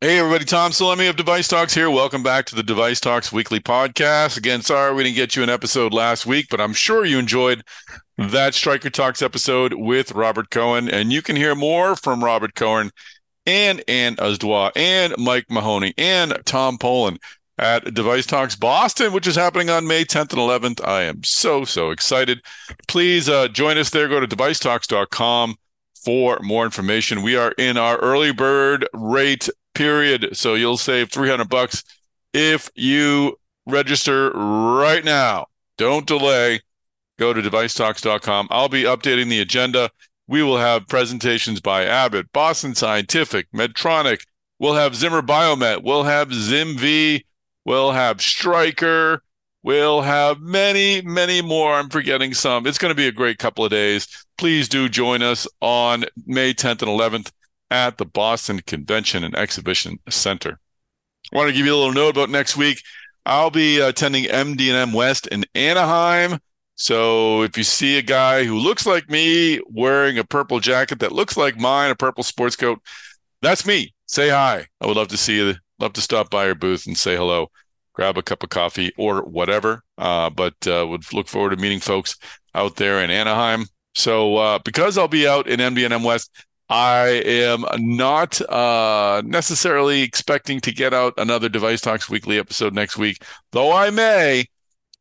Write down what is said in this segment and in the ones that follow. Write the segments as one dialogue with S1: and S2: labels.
S1: Hey everybody, Tom Salemi of Device Talks here. Welcome back to the Device Talks weekly podcast. Again, sorry we didn't get you an episode last week, but I'm sure you enjoyed that Stryker Talks episode with Robert Cohen. And you can hear more from Robert Cohen and Ann Uzdois and Mike Mahoney and Tom Poland at Device Talks Boston, which is happening on May 10th and 11th. I am so, so excited. Please uh, join us there. Go to devicetalks.com for more information. We are in our early bird rate period. So you'll save 300 bucks if you register right now. Don't delay. Go to devicetalks.com. I'll be updating the agenda. We will have presentations by Abbott, Boston Scientific, Medtronic. We'll have Zimmer Biomet. We'll have ZimVie. We'll have Stryker. We'll have many, many more. I'm forgetting some. It's going to be a great couple of days. Please do join us on May 10th and 11th at the Boston Convention and Exhibition Center. I want to give you a little note about next week. I'll be attending MD&M West in Anaheim. So if you see a guy who looks like me wearing a purple jacket that looks like mine, a purple sports coat, that's me. Say hi. I would love to see you. Love to stop by your booth and say hello. Grab a cup of coffee or whatever. Uh, but uh, would look forward to meeting folks out there in Anaheim. So uh, because I'll be out in MD&M West, I am not uh, necessarily expecting to get out another Device Talks weekly episode next week, though I may.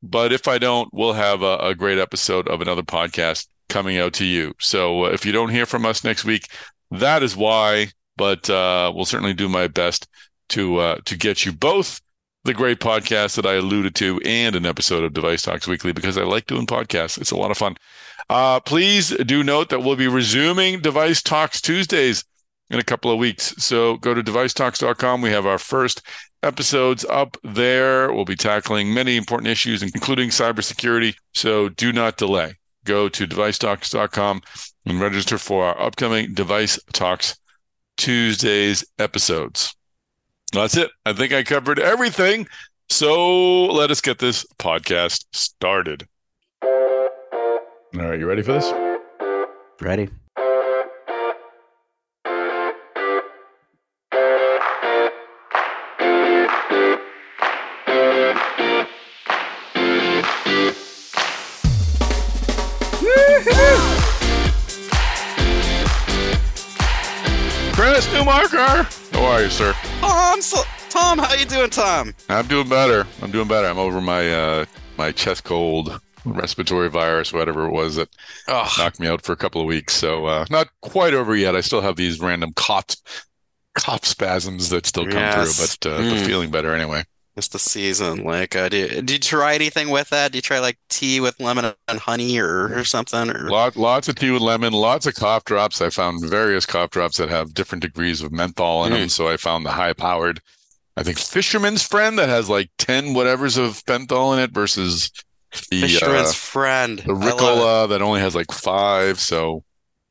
S1: But if I don't, we'll have a, a great episode of another podcast coming out to you. So uh, if you don't hear from us next week, that is why. But uh, we'll certainly do my best to uh, to get you both the great podcast that I alluded to and an episode of Device Talks Weekly because I like doing podcasts. It's a lot of fun. Uh, please do note that we'll be resuming Device Talks Tuesdays in a couple of weeks. So go to devicetalks.com. We have our first episodes up there. We'll be tackling many important issues, including cybersecurity. So do not delay. Go to devicetalks.com and register for our upcoming Device Talks Tuesdays episodes. That's it. I think I covered everything. So let us get this podcast started. All right, you ready for this?
S2: Ready.
S1: Chris Newmarker. How are you, sir?
S3: Tom, so, Tom, how you doing, Tom?
S1: I'm doing better. I'm doing better. I'm over my uh, my chest cold, respiratory virus, whatever it was that
S3: Oh,
S1: knocked me out for a couple of weeks. So uh, not quite over yet. I still have these random cough cough spasms that still come
S3: Yes.
S1: through, but uh,
S3: Mm.
S1: but feeling better anyway.
S3: It's the season. Like, uh, do, did you try anything with that? Do you try like tea with lemon and honey or, or something? Or
S1: Lot, lots of tea with lemon, lots of cough drops. I found various cough drops that have different degrees of menthol in
S3: Mm.
S1: them. So I found the high powered, I think Fisherman's Friend that has like 10 whatevers of menthol in it versus the,
S3: Fisherman's
S1: uh,
S3: friend.
S1: the. Ricola that only has like five. So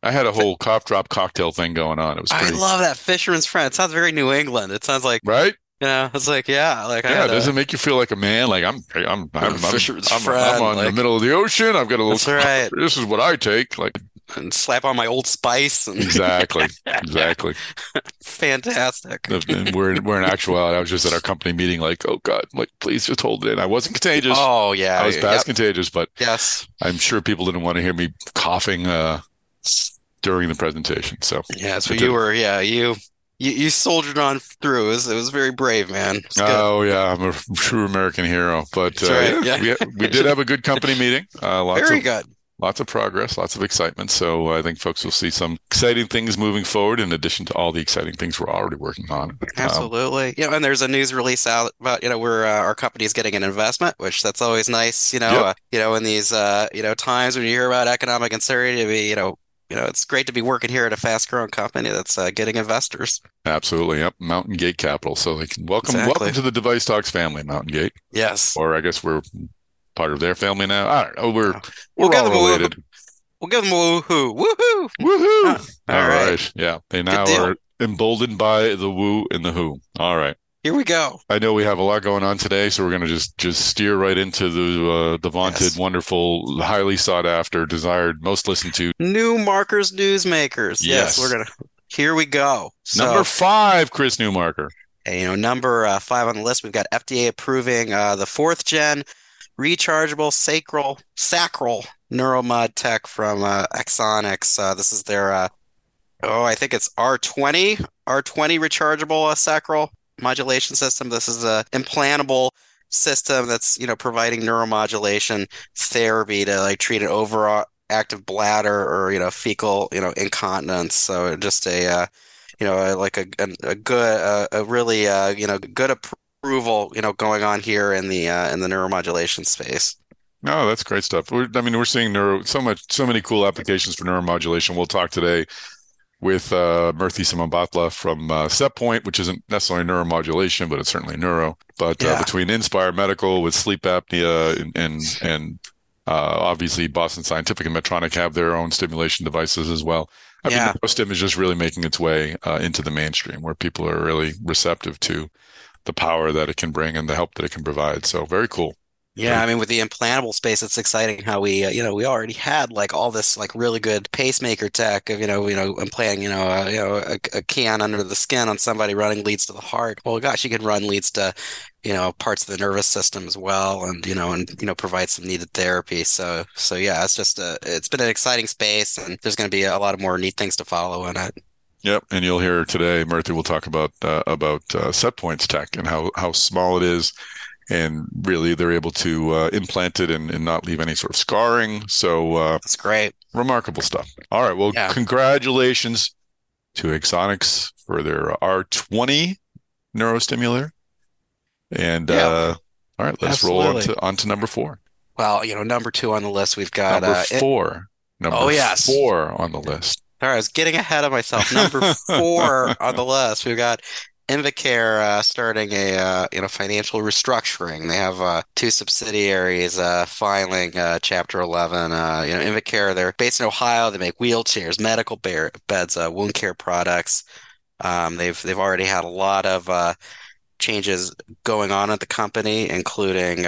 S1: I had a whole cough drop cocktail thing going on. It was
S3: I love that Fisherman's friend. It sounds very New England. It sounds like,
S1: right?
S3: You know, it's like, yeah, like
S1: Yeah, does
S3: a,
S1: it make you feel like a man? Like I'm, I'm, I'm, I'm,
S3: Fisherman's
S1: I'm,
S3: friend,
S1: I'm on the middle of the ocean. I've got a little.
S3: That's right.
S1: This is what I take. Like
S3: and slap on my Old Spice and
S1: exactly, exactly.
S3: fantastic.
S1: And we're we're in actuality. I was just at our company meeting. Like, oh God, like please just hold it in. I wasn't contagious.
S3: Oh yeah,
S1: I was
S3: yep,
S1: past contagious, but
S3: yes,
S1: I'm sure people didn't want to hear me coughing uh, during the presentation. So
S3: yeah. So you were, yeah, you you, you soldiered on through. It was, it was very brave, man.
S1: Oh yeah, I'm a true American hero. But uh,
S3: right,
S1: yeah,
S3: yeah.
S1: we, we did have a good company meeting. Uh, lots
S3: very
S1: of
S3: good.
S1: lots of progress, lots of excitement. So I think folks will see some exciting things moving forward, in addition to all the exciting things we're already working on. Um,
S3: Absolutely. You know, and there's a news release out about, you know, where uh, our company's getting an investment, which that's always nice, you know,
S1: Yep.
S3: uh, you know, in these uh, you know, times when you hear about economic uncertainty to be, you know, you know, it's great to be working here at a fast-growing company that's uh, getting investors.
S1: absolutely, yep. Mountain Gate Capital. So like, welcome,
S3: Exactly.
S1: welcome to the Device Talks family, Mountain Gate.
S3: Yes.
S1: Or I guess we're part of their family now. I don't know. We're we're
S3: We'll
S1: all related.
S3: We'll give them a woohoo. Woohoo!
S1: Woohoo!
S3: All
S1: all
S3: right.
S1: right. Yeah. They now are emboldened by the woo and the who. All right.
S3: Here we go.
S1: I know we have a lot going on today, so we're going to just just steer right into the uh, the vaunted,
S3: Yes.
S1: wonderful, highly sought after, desired, most listened to.
S3: New markers, newsmakers.
S1: Yes.
S3: Yes, we're gonna here we go. So,
S1: Number five, Chris Newmarker.
S3: you know, number uh, five on the list, we've got FDA approving uh, the fourth gen rechargeable sacral sacral neuromod tech from uh, Axonics. Uh, this is their uh, oh, I think it's R20 R20 rechargeable uh, sacral modulation system. This is a implantable system that's you know providing neuromodulation therapy to like treat an overactive bladder or you know fecal you know incontinence. So just a uh, you know like a, a, a good uh, a really uh, you know good approval you know going on here in the uh, in the neuromodulation space.
S1: Oh, that's great stuff. We're, I mean, we're seeing neuro so much, so many cool applications for neuromodulation. We'll talk today with uh, Murthy Simhambhatla from uh, SetPoint, which isn't necessarily neuromodulation, but it's certainly neuro. But uh, between Inspire Medical with sleep apnea and and, and uh, obviously Boston Scientific and Medtronic have their own stimulation devices as well. I
S3: Yeah.
S1: mean, NeuroStim is just really making its way uh, into the mainstream, where people are really receptive to the power that it can bring and the help that it can provide. So very cool.
S3: Yeah, I mean, with the implantable space, it's exciting how we, uh, you know, we already had like all this like really good pacemaker tech of, you know, you know, implanting, you know, uh, you know, a, a can under the skin on somebody running leads to the heart. Well, gosh, you can run leads to, you know, parts of the nervous system as well, and you know, and you know, provide some needed therapy. So, so yeah, it's just a, it's been an exciting space, and there's going to be a lot of more neat things to follow in it.
S1: Yep, and you'll hear today, Murthy will talk about uh, about uh, SetPoint's tech and how how small it is, and really they're able to uh, implant it and, and not leave any sort of scarring. So uh,
S3: That's great.
S1: remarkable stuff. All right, well,
S3: Yeah.
S1: congratulations to Axonics for their R20 neurostimulator, and
S3: Yeah.
S1: uh, all right, let's roll on to on to number four.
S3: Well, you know, number two on the list, we've got
S1: Number
S3: uh, it-
S1: four. Number
S3: Oh, yes.
S1: four on the list.
S3: All right, I was getting ahead of myself. Number four on the list, we've got Invacare uh, starting a uh, you know financial restructuring. They have uh, two subsidiaries uh, filing uh, Chapter 11. Uh, you know, Invacare, they're based in Ohio. They make wheelchairs, medical bear, beds, wound care products. Um, they've they've already had a lot of changes going on at the company, including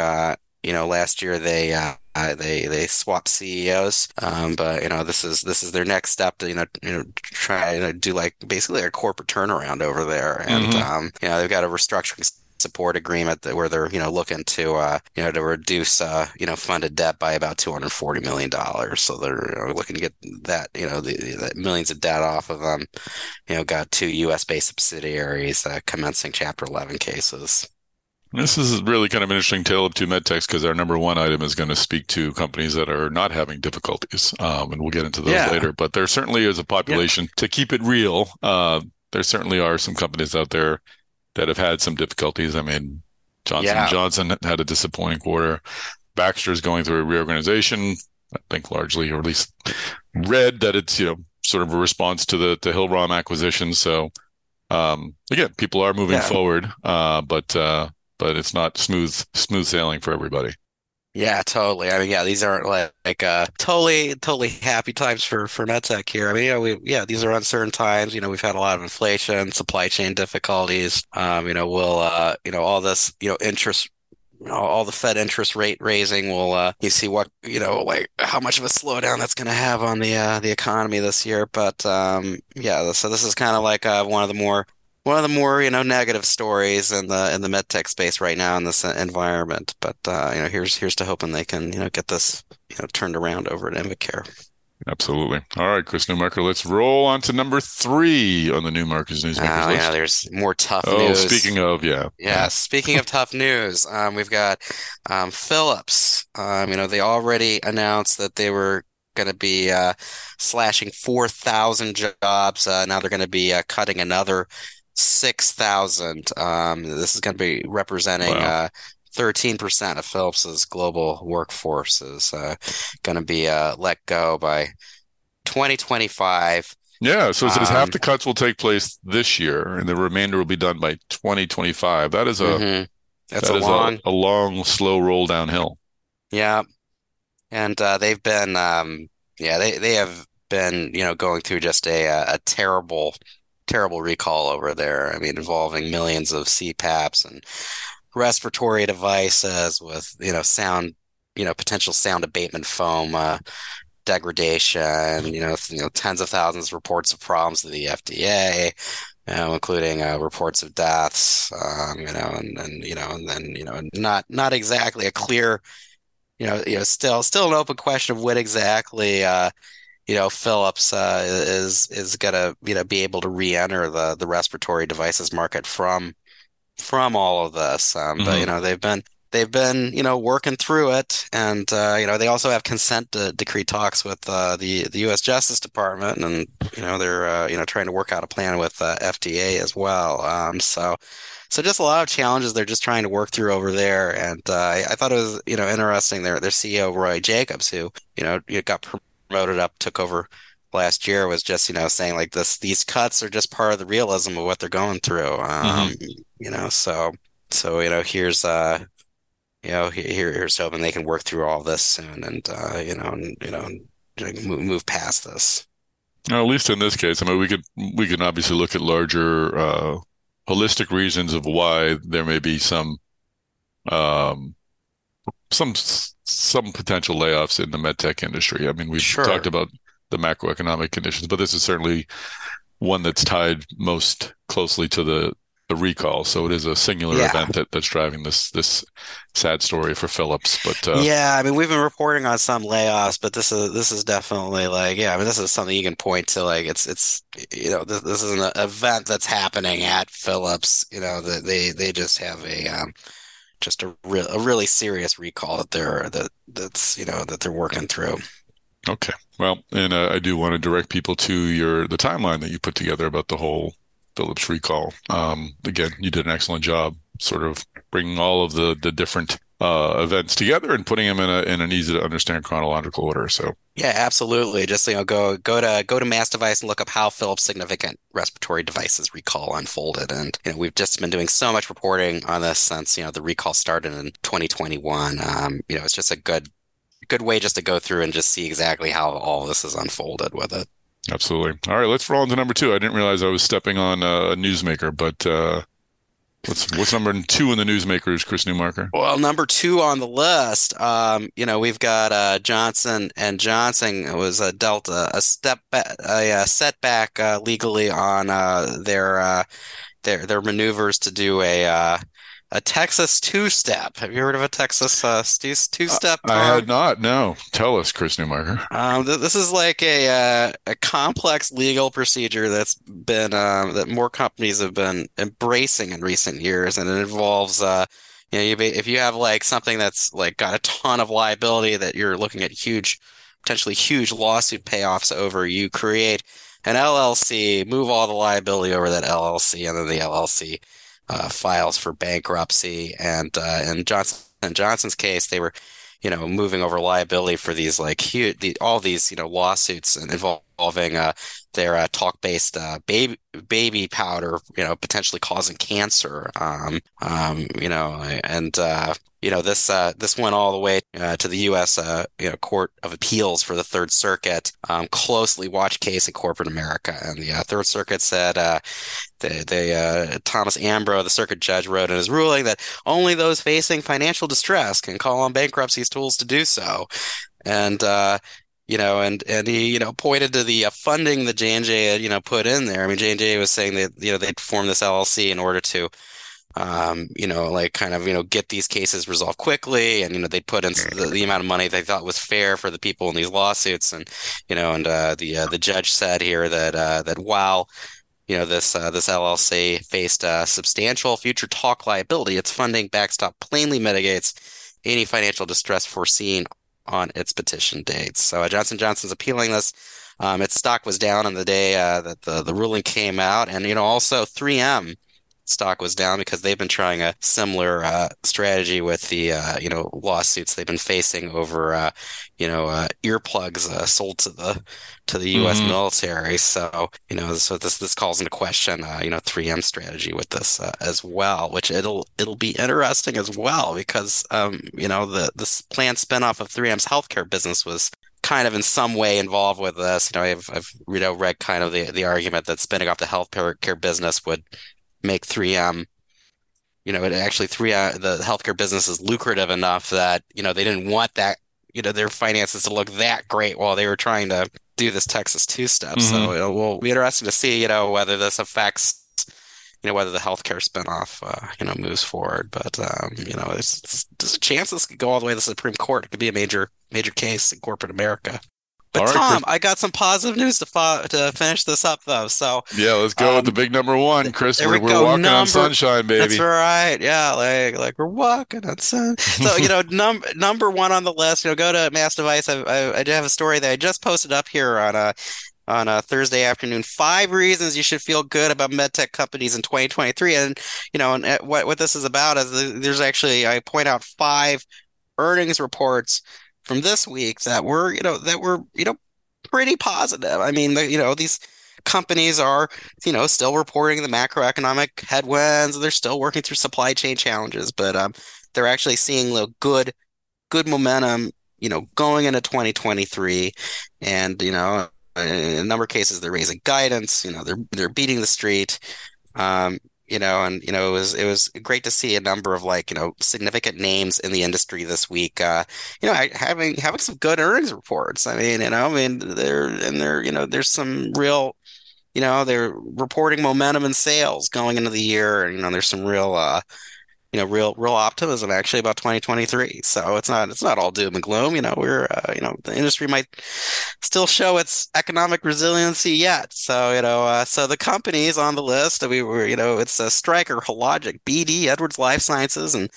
S3: you know last year they uh, uh, they they swapped CEOs, um, but you know this is this is their next step to you know you know try to do like basically a corporate turnaround over there, and
S1: Mhm.
S3: um, you know they've got a restructuring support agreement that where they're you know looking to uh, you know to reduce uh, you know funded debt by about 240 million dollars. So they're you know, looking to get that you know the, the millions of debt off of them. You know, got two U.S. based subsidiaries uh, commencing Chapter 11 cases.
S1: This is really kind of an interesting tale of two medtechs because our number one item is going to speak to companies that are not having difficulties, um, and we'll get into those
S3: Yeah.
S1: later. But there certainly is a population to keep it real. Uh, there certainly are some companies out there that have had some difficulties. I mean, Johnson
S3: Yeah.
S1: Johnson had a disappointing quarter. Baxter's going through a reorganization. I think largely, or at least read that it's you know sort of a response to the the Hillrom acquisition. So um, again, people are moving
S3: Yeah.
S1: forward, uh, but uh, but it's not smooth smooth sailing for everybody.
S3: Yeah, totally. I mean, yeah, these aren't like, like uh totally totally happy times for for medtech here. I mean, yeah, we yeah, these are uncertain times. You know, we've had a lot of inflation, supply chain difficulties. Um, you know, we'll uh, you know, all this, you know, interest all the Fed interest rate raising will uh you see what, you know, like how much of a slowdown that's going to have on the uh the economy this year. But um yeah, so this is kind of like uh one of the more one of the more, you know, negative stories in the in the medtech space right now in this environment. But uh, you know, here's here's to hoping they can, you know, get this, you know, turned around over at Invacare.
S1: Absolutely. All right, Chris Newmarker, let's roll on to number three on the Newmarkers Newsmakers
S3: Uh,
S1: list.
S3: yeah, there's more tough
S1: oh,
S3: news.
S1: speaking of, yeah.
S3: Yeah, speaking of tough news, um, we've got um, Philips. Um, you know, they already announced that they were going to be uh, slashing 4,000 jobs. Uh, now they're going to be uh, cutting another 6,000. Um, this is going to be representing
S1: Wow.
S3: uh, 13% of Philips's global workforce is uh, going to be uh, let go by 2025.
S1: Yeah, so it says half
S3: Um,
S1: the cuts will take place this year, and the remainder will be done by 2025. That is a
S3: Mhm. That's
S1: that
S3: a
S1: is
S3: long.
S1: a, a long, slow roll downhill.
S3: Yeah. And uh, they've been, um, yeah, they, they have been, you know, going through just a, a, a terrible, terrible recall over there. I mean, involving millions of CPAPs and respiratory devices with, you know, sound, you know, potential sound abatement foam uh, degradation, you know, you know, tens of thousands of reports of problems to the FDA, you know, including uh, reports of deaths, um, you know, and, and you know, and then you know, not not exactly a clear, you know, you know, still still an open question of what exactly. Uh, you know, Philips uh, is is gonna you know be able to re-enter the the respiratory devices market from from all of this. Um, mm-hmm. But you know, they've been they've been you know working through it, and uh, you know they also have consent de- decree talks with uh, the the U.S. Justice Department, and you know they're uh, you know trying to work out a plan with uh, FDA as well. Um, so. So just a lot of challenges they're just trying to work through over there, and uh, I, I, thought it was you know interesting. Their their CEO Roy Jacobs, who you know got promoted up, took over last year, was just you know saying like this these cuts are just part of the realism of what they're going through. Um, mm-hmm. You know, so so you know here's uh you know here here's hoping they can work through all this soon and uh, you know and, you know move, move past this.
S1: At least in this case, I mean, we could we can obviously look at larger uh, holistic reasons of why there may be some um, some some potential layoffs in the medtech industry. I mean, we've sure. talked about the macroeconomic conditions, but this is certainly one that's tied most closely to the the recall. So it is a singular yeah. event that, that's driving this this sad story for Philips. But
S3: uh, yeah, I mean, we've been reporting on some layoffs, but this is this is definitely like yeah, I mean, this is something you can point to. Like it's it's you know this, this is an event that's happening at Philips. You know that they they just have a um, just a, re- a really serious recall that they're that that's you know that they're working through.
S1: Okay. Well, and uh, I do want to direct people to your the timeline that you put together about the whole Philips recall. Um, again, you did an excellent job, sort of bringing all of the the different uh, events together and putting them in a in an easy to understand chronological order. So
S3: yeah, absolutely. Just you know, go go to go to Mass Device and look up how Philips significant respiratory devices recall unfolded. And you know, we've just been doing so much reporting on this since you know the recall started in 2021. Um, you know, it's just a good good way just to go through and just see exactly how all this is unfolded with it.
S1: Absolutely. All right, let's roll into number two. I didn't realize I was stepping on a newsmaker, but uh, What's what's number two in the newsmakers, Chris Newmarker?
S3: Well, number two on the list, um, you know, we've got uh, Johnson and Johnson was a delta a step a, a setback uh, legally on uh, their uh, their their maneuvers to do a uh, a Texas two step. Have you heard of a Texas uh, two step?
S1: Uh, I had not. No, tell us, Chris Newmarker.
S3: Um, th- this is like a uh, a complex legal procedure that's been um, that more companies have been embracing in recent years, and it involves. Uh, you know, you, if you have like something that's like got a ton of liability that you're looking at huge, potentially huge lawsuit payoffs over, you create an LLC, move all the liability over that LLC, and then the LLC uh, files for bankruptcy. And uh, in Johnson and Johnson's case, they were, you know, moving over liability for these like huge, the, all these you know lawsuits involving uh, their uh, talc-based uh, baby baby powder, you know, potentially causing cancer. Um, um, you know, and uh, you know this uh, this went all the way uh, to the U.S. Uh, you know Court of Appeals for the Third Circuit, um, closely watched case in corporate America, and the uh, Third Circuit said uh, the, the uh, Thomas Ambro, the circuit judge, wrote in his ruling that only those facing financial distress can call on bankruptcy's tools to do so, and you know, and and he you know pointed to the uh, funding that J and J had you know put in there. I mean, J and J was saying that you know they'd formed this LLC in order to, um, you know, like kind of you know get these cases resolved quickly, and you know they'd put in the, the amount of money they thought was fair for the people in these lawsuits, and you know, and uh, the uh, the judge said here that uh, that while you know this uh, this LLC faced uh, substantial future talc liability. Its funding backstop plainly mitigates any financial distress foreseen on its petition dates. So uh, Johnson Johnson's appealing this. Um, its stock was down on the day uh, that the, the ruling came out, and you know also 3M stock was down because they've been trying a similar uh, strategy with the uh, you know lawsuits they've been facing over uh, you know uh, earplugs uh, sold to the to the U.S. Mm-hmm. military. So you know so this this calls into question uh, you know 3M strategy with this as well, which it'll it'll be interesting as well because um, you know the this planned spinoff of 3M's healthcare business was kind of in some way involved with this. You know, I've, I've you know read kind of the, the argument that spinning off the healthcare business would make 3M you know, it actually three uh, the healthcare business is lucrative enough that you know they didn't want that you know their finances to look that great while they were trying to do this Texas two step. Mm-hmm. So it will be interesting to see, you know, whether this affects you know whether the healthcare spinoff uh, you know moves forward. But um, you know, there's, there's a chance this could go all the way to the Supreme Court. It could be a major major case in corporate America. But right, Tom, Chris. I got some positive news to fo- to finish this up though. So
S1: yeah, let's go um, with the um, big number one, Chris. We're, we we're walking number, on sunshine, baby.
S3: That's right. Yeah, like like we're walking on sun. So you know, number number one on the list. You know, go to Mass Device. I, I, I have a story that I just posted up here on a uh, on a Thursday afternoon. Five reasons you should feel good about medtech companies in 2023. And you know, and uh, what what this is about is there's actually I point out five earnings reports from this week that were, you know, that were, you know, pretty positive. I mean, the, you know, these companies are, you know, still reporting the macroeconomic headwinds. They're still working through supply chain challenges, but um, they're actually seeing the good, good momentum, you know, going into 2023, and you know, in a number of cases, they're raising guidance. You know, they're they're beating the street. Um, you know, and you know, it was it was great to see a number of like you know significant names in the industry this week. Uh, you know, having having some good earnings reports. I mean, you know, I mean, they're and they're you know, there's some real, you know, they're reporting momentum in sales going into the year, and you know, there's some real uh, you know real real optimism actually about 2023 so it's not it's not all doom and gloom. You know we're uh, you know the industry might still show its economic resiliency yet. So you know uh, so the companies on the list. We were you know it's uh, Stryker Hologic BD Edwards Life Sciences and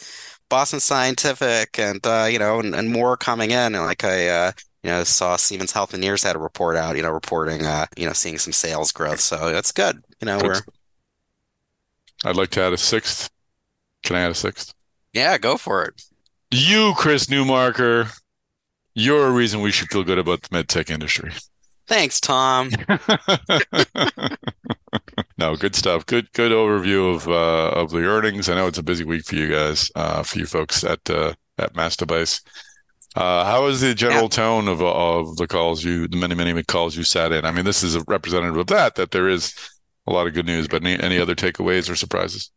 S3: Boston Scientific and uh, you know and, and more coming in. And like I uh, you know saw Siemens Healthineers had a report out you know reporting uh, you know seeing some sales growth. So that's good you know we're
S1: I'd like to add a sixth can I add a sixth?
S3: Yeah, go for it.
S1: You, Chris Newmarker, you're a reason we should feel good about the medtech industry.
S3: Thanks, Tom.
S1: no, good stuff. Good, good overview of uh, of the earnings. I know it's a busy week for you guys, uh, for you folks at uh, at Mass Device. Uh, how is the general yeah. tone of of the calls you, the many many calls you sat in? I mean, this is a representative of that. That there is a lot of good news, but any, any other takeaways or surprises?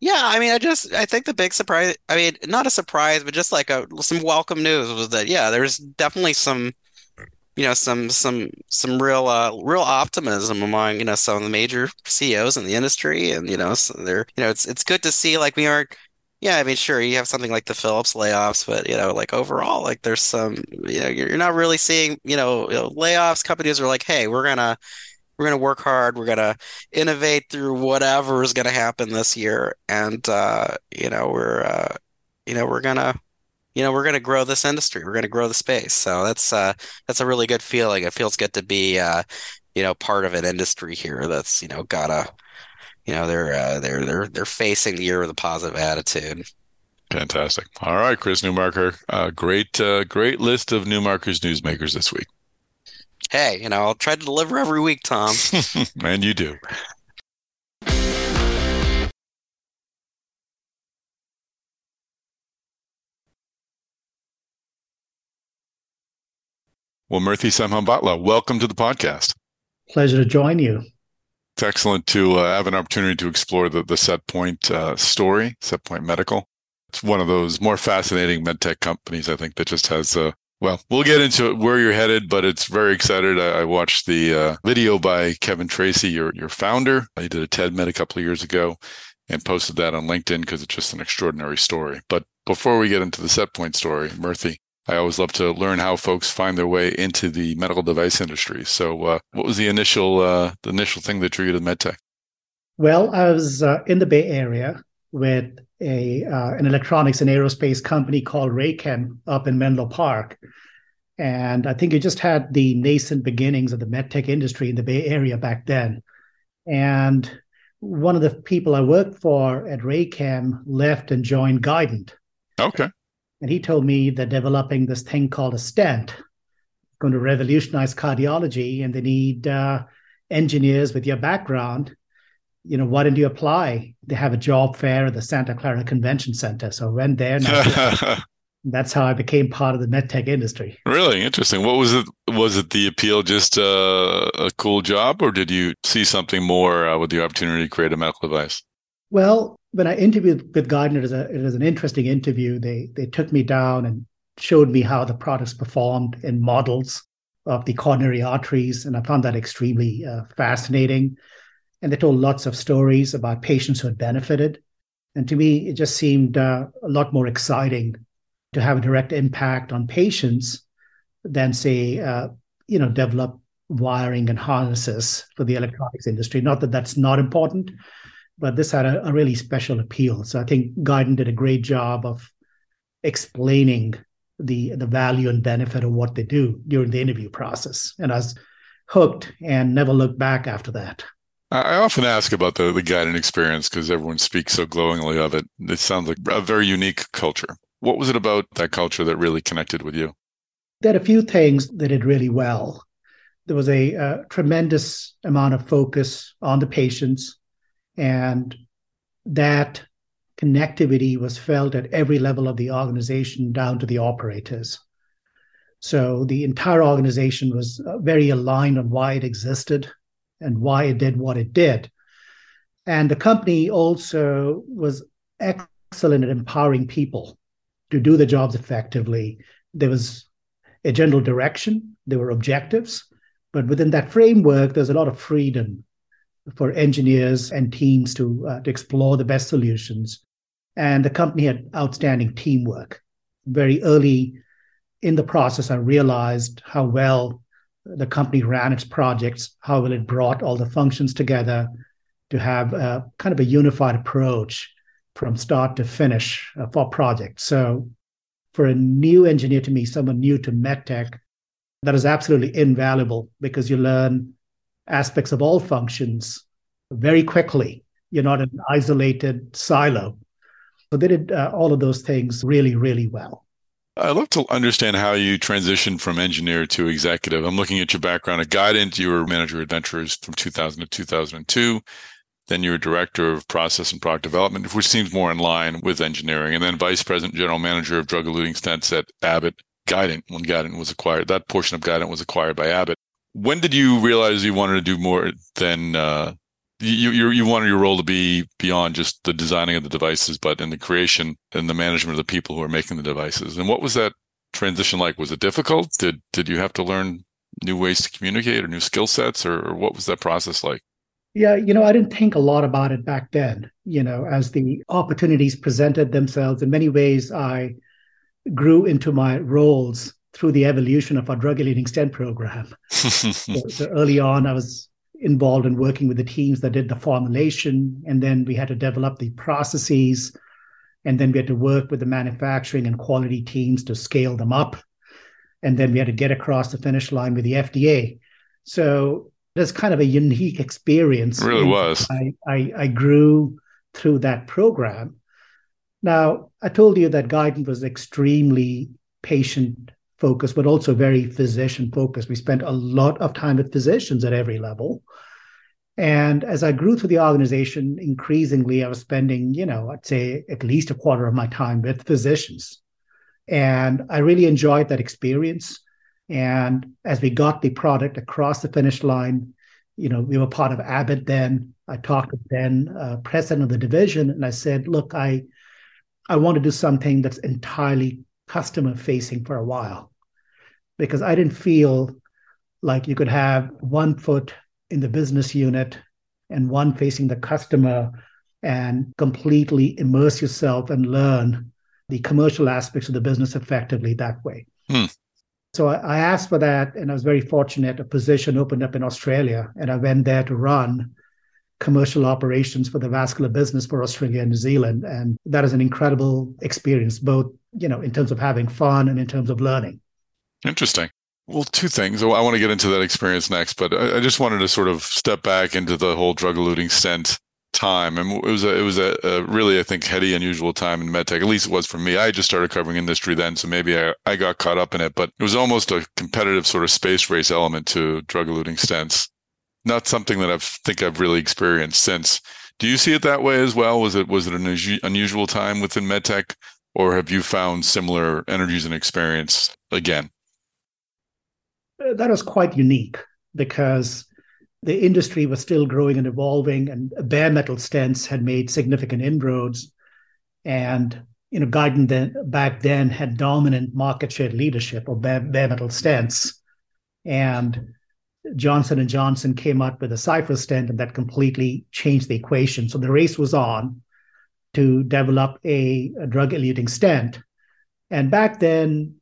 S3: Yeah, I mean, I just I think the big surprise, I mean, not a surprise, but just like a some welcome news was that yeah, there's definitely some you know some some some real uh real optimism among you know some of the major CEOs in the industry and you know so they're you know it's it's good to see like we aren't yeah, I mean, sure, you have something like the Philips layoffs, but you know, like overall, like there's some, you know, you're, you're not really seeing, you know, you know, layoffs. Companies are like, hey, we're gonna, we're going to work hard. We're going to innovate through whatever is going to happen this year. And, uh, you know, we're, uh, you know, we're going to, you know, we're going to grow this industry. We're going to grow the space. So that's, uh, that's a really good feeling. It feels good to be, uh, you know, part of an industry here that's, you know, got a, you know, they're, uh, they're, they're, they're facing the year with a positive attitude.
S1: Fantastic. All right, Chris Newmarker. Uh, great, uh, great list of Newmarker's newsmakers this week
S3: hey, you know, I'll try to deliver every week, Tom.
S1: and you do. Well, Murthy Simhambhatla, welcome to the podcast.
S2: Pleasure to join you.
S1: It's excellent to uh, have an opportunity to explore the, the SetPoint uh, story, SetPoint Medical. It's one of those more fascinating medtech companies, I think, that just has a, well, we'll get into where you're headed, but it's very excited. I, I watched the uh, video by Kevin Tracey, your your founder. He did a TED Med a couple of years ago and posted that on LinkedIn because it's just an extraordinary story. But before we get into the SetPoint story, Murthy, I always love to learn how folks find their way into the medical device industry. So, uh, what was the initial uh, the initial thing that drew you to medtech?
S2: Well, I was uh, in the Bay Area with a uh, an electronics and aerospace company called Raychem up in Menlo Park. And I think you just had the nascent beginnings of the medtech industry in the Bay Area back then. And one of the people I worked for at Raychem left and joined Guidant.
S1: Okay.
S2: And he told me they're developing this thing called a stent, going to revolutionize cardiology, and they need uh, engineers with your background you know, why didn't you apply? They have a job fair at the Santa Clara Convention Center. So I went there. that's how I became part of the medtech industry.
S1: Really interesting. What was it? Was it the appeal just uh, a cool job, or did you see something more uh, with the opportunity to create a medical device?
S2: Well, when I interviewed with Guidant, it was, a, it was an interesting interview. They they took me down and showed me how the products performed in models of the coronary arteries. And I found that extremely uh, fascinating. And they told lots of stories about patients who had benefited. And to me, it just seemed uh, a lot more exciting to have a direct impact on patients than, say, uh, you know, develop wiring and harnesses for the electronics industry. Not that that's not important, but this had a, a really special appeal. So I think Guidant did a great job of explaining the the value and benefit of what they do during the interview process. And I was hooked and never looked back after that.
S1: I often ask about the the Guidant experience because everyone speaks so glowingly of it. It sounds like a very unique culture. What was it about that culture that really connected with you?
S2: There are a few things that did really well. There was a, a tremendous amount of focus on the patients, and that connectivity was felt at every level of the organization down to the operators. So the entire organization was uh, very aligned on why it existed and why it did what it did. And the company also was excellent at empowering people to do the jobs effectively. There was a general direction, there were objectives, but within that framework, there's a lot of freedom for engineers and teams to, uh, to explore the best solutions and the company had outstanding teamwork. Very early in the process, I realized how well the company ran its projects, how well it brought all the functions together to have a, kind of a unified approach from start to finish uh, for projects. So, for a new engineer to me, someone new to medtech, that is absolutely invaluable because you learn aspects of all functions very quickly. You're not an isolated silo. So they did uh, all of those things really, really well.
S1: I'd love to understand how you transitioned from engineer to executive. I'm looking at your background at Guidant. You were manager of Ventures from 2000 to 2002. Then you were director of process and product development, which seems more in line with engineering. And then vice president, general manager of drug eluting stents at Abbott Guidant when Guidant was acquired. That portion of Guidant was acquired by Abbott. When did you realize you wanted to do more than uh, you, you you wanted your role to be beyond just the designing of the devices, but in the creation and the management of the people who are making the devices. And what was that transition like? Was it difficult? Did did you have to learn new ways to communicate or new skill sets, or, or what was that process like?
S2: Yeah, you know, I didn't think a lot about it back then. You know, as the opportunities presented themselves, in many ways, I grew into my roles through the evolution of our drug eluting stent program. so, so early on, I was involved in working with the teams that did the formulation. And then we had to develop the processes. And then we had to work with the manufacturing and quality teams to scale them up. And then we had to get across the finish line with the FDA. So it's kind of a unique experience.
S1: It really was.
S2: I, I, I grew through that program. Now, I told you that Guidant was extremely patient focused, but also very physician focused. We spent a lot of time with physicians at every level. And as I grew through the organization, increasingly I was spending, you know, I'd say at least a quarter of my time with physicians. And I really enjoyed that experience. And as we got the product across the finish line, you know, we were part of Abbott then. I talked to then uh, president of the division, and I said, "Look, I, I want to do something that's entirely customer facing for a while because I didn't feel like you could have one foot in the business unit and one facing the customer and completely immerse yourself and learn the commercial aspects of the business effectively that way. Hmm. So I, asked for that, and I was very fortunate. A position opened up in Australia, and I went there to run commercial operations for the vascular business for Australia and New Zealand. And that is an incredible experience, both, you know, in terms of having fun and in terms of learning.
S1: Interesting. Well, two things. I want to get into that experience next, but I just wanted to sort of step back into the whole drug eluting stent time. And it was a, it was a, a, really, I think, heady, unusual time in medtech. At least it was for me. I just started covering industry then, so maybe I, I got caught up in it. But it was almost a competitive sort of space race element to drug eluting stents not something that I think I've really experienced since. Do you see it that way as well? Was it was it an unusual time within medtech, or have you found similar energies and experience again?
S2: Uh, that was quite unique because the industry was still growing and evolving, and bare metal stents had made significant inroads. And you know, Guidant then, back then had dominant market share leadership of bare, bare metal stents, and Johnson and Johnson came out with a Cypher stent, and that completely changed the equation. So the race was on to develop a, a drug-eluting stent, and back then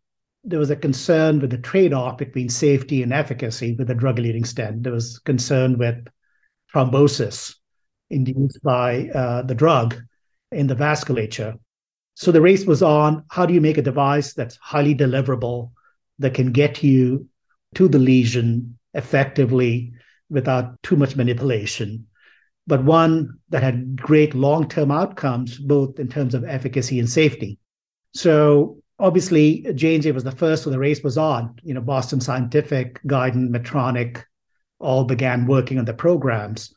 S2: there was a concern with the trade-off between safety and efficacy with the drug-eluting stent. There was concern with thrombosis induced by uh, the drug in the vasculature. So the race was on. How do you make a device that's highly deliverable that can get you to the lesion effectively without too much manipulation, but one that had great long term outcomes, both in terms of efficacy and safety? So obviously, J&J was the first, so the race was on. You know, Boston Scientific, Guidant, Medtronic all began working on the programs.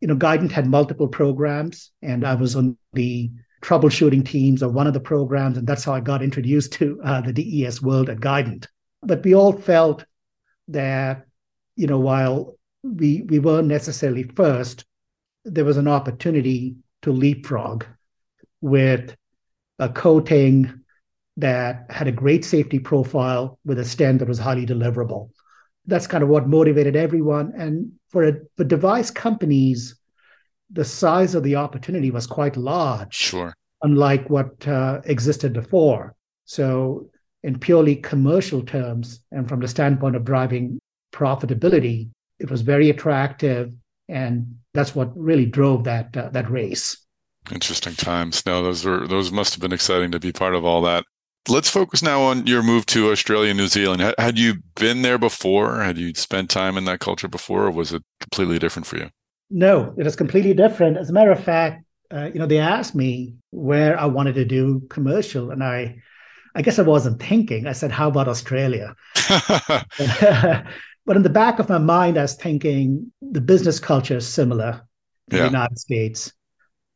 S2: You know, Guidant had multiple programs, and I was on the troubleshooting teams of one of the programs, and that's how I got introduced to uh, the DES world at Guidant. But we all felt that, you know, while we we weren't necessarily first, there was an opportunity to leapfrog with a coating that had a great safety profile with a stent that was highly deliverable. That's kind of what motivated everyone. And for a, for device companies, the size of the opportunity was quite large.
S1: Sure.
S2: Unlike what uh, existed before. So, in purely commercial terms, and from the standpoint of driving profitability, it was very attractive, and that's what really drove that uh, that race.
S1: Interesting times. No, those were those must have been exciting to be part of all that. Let's focus now on your move to Australia, New Zealand. Had you been there before? Had you spent time in that culture before, or was it completely different for you?
S2: No, it is completely different. As a matter of fact, uh, you know, they asked me where I wanted to do commercial, and I, I guess I wasn't thinking. I said, "How about Australia?" but in the back of my mind, I was thinking the business culture is similar in yeah. the United States.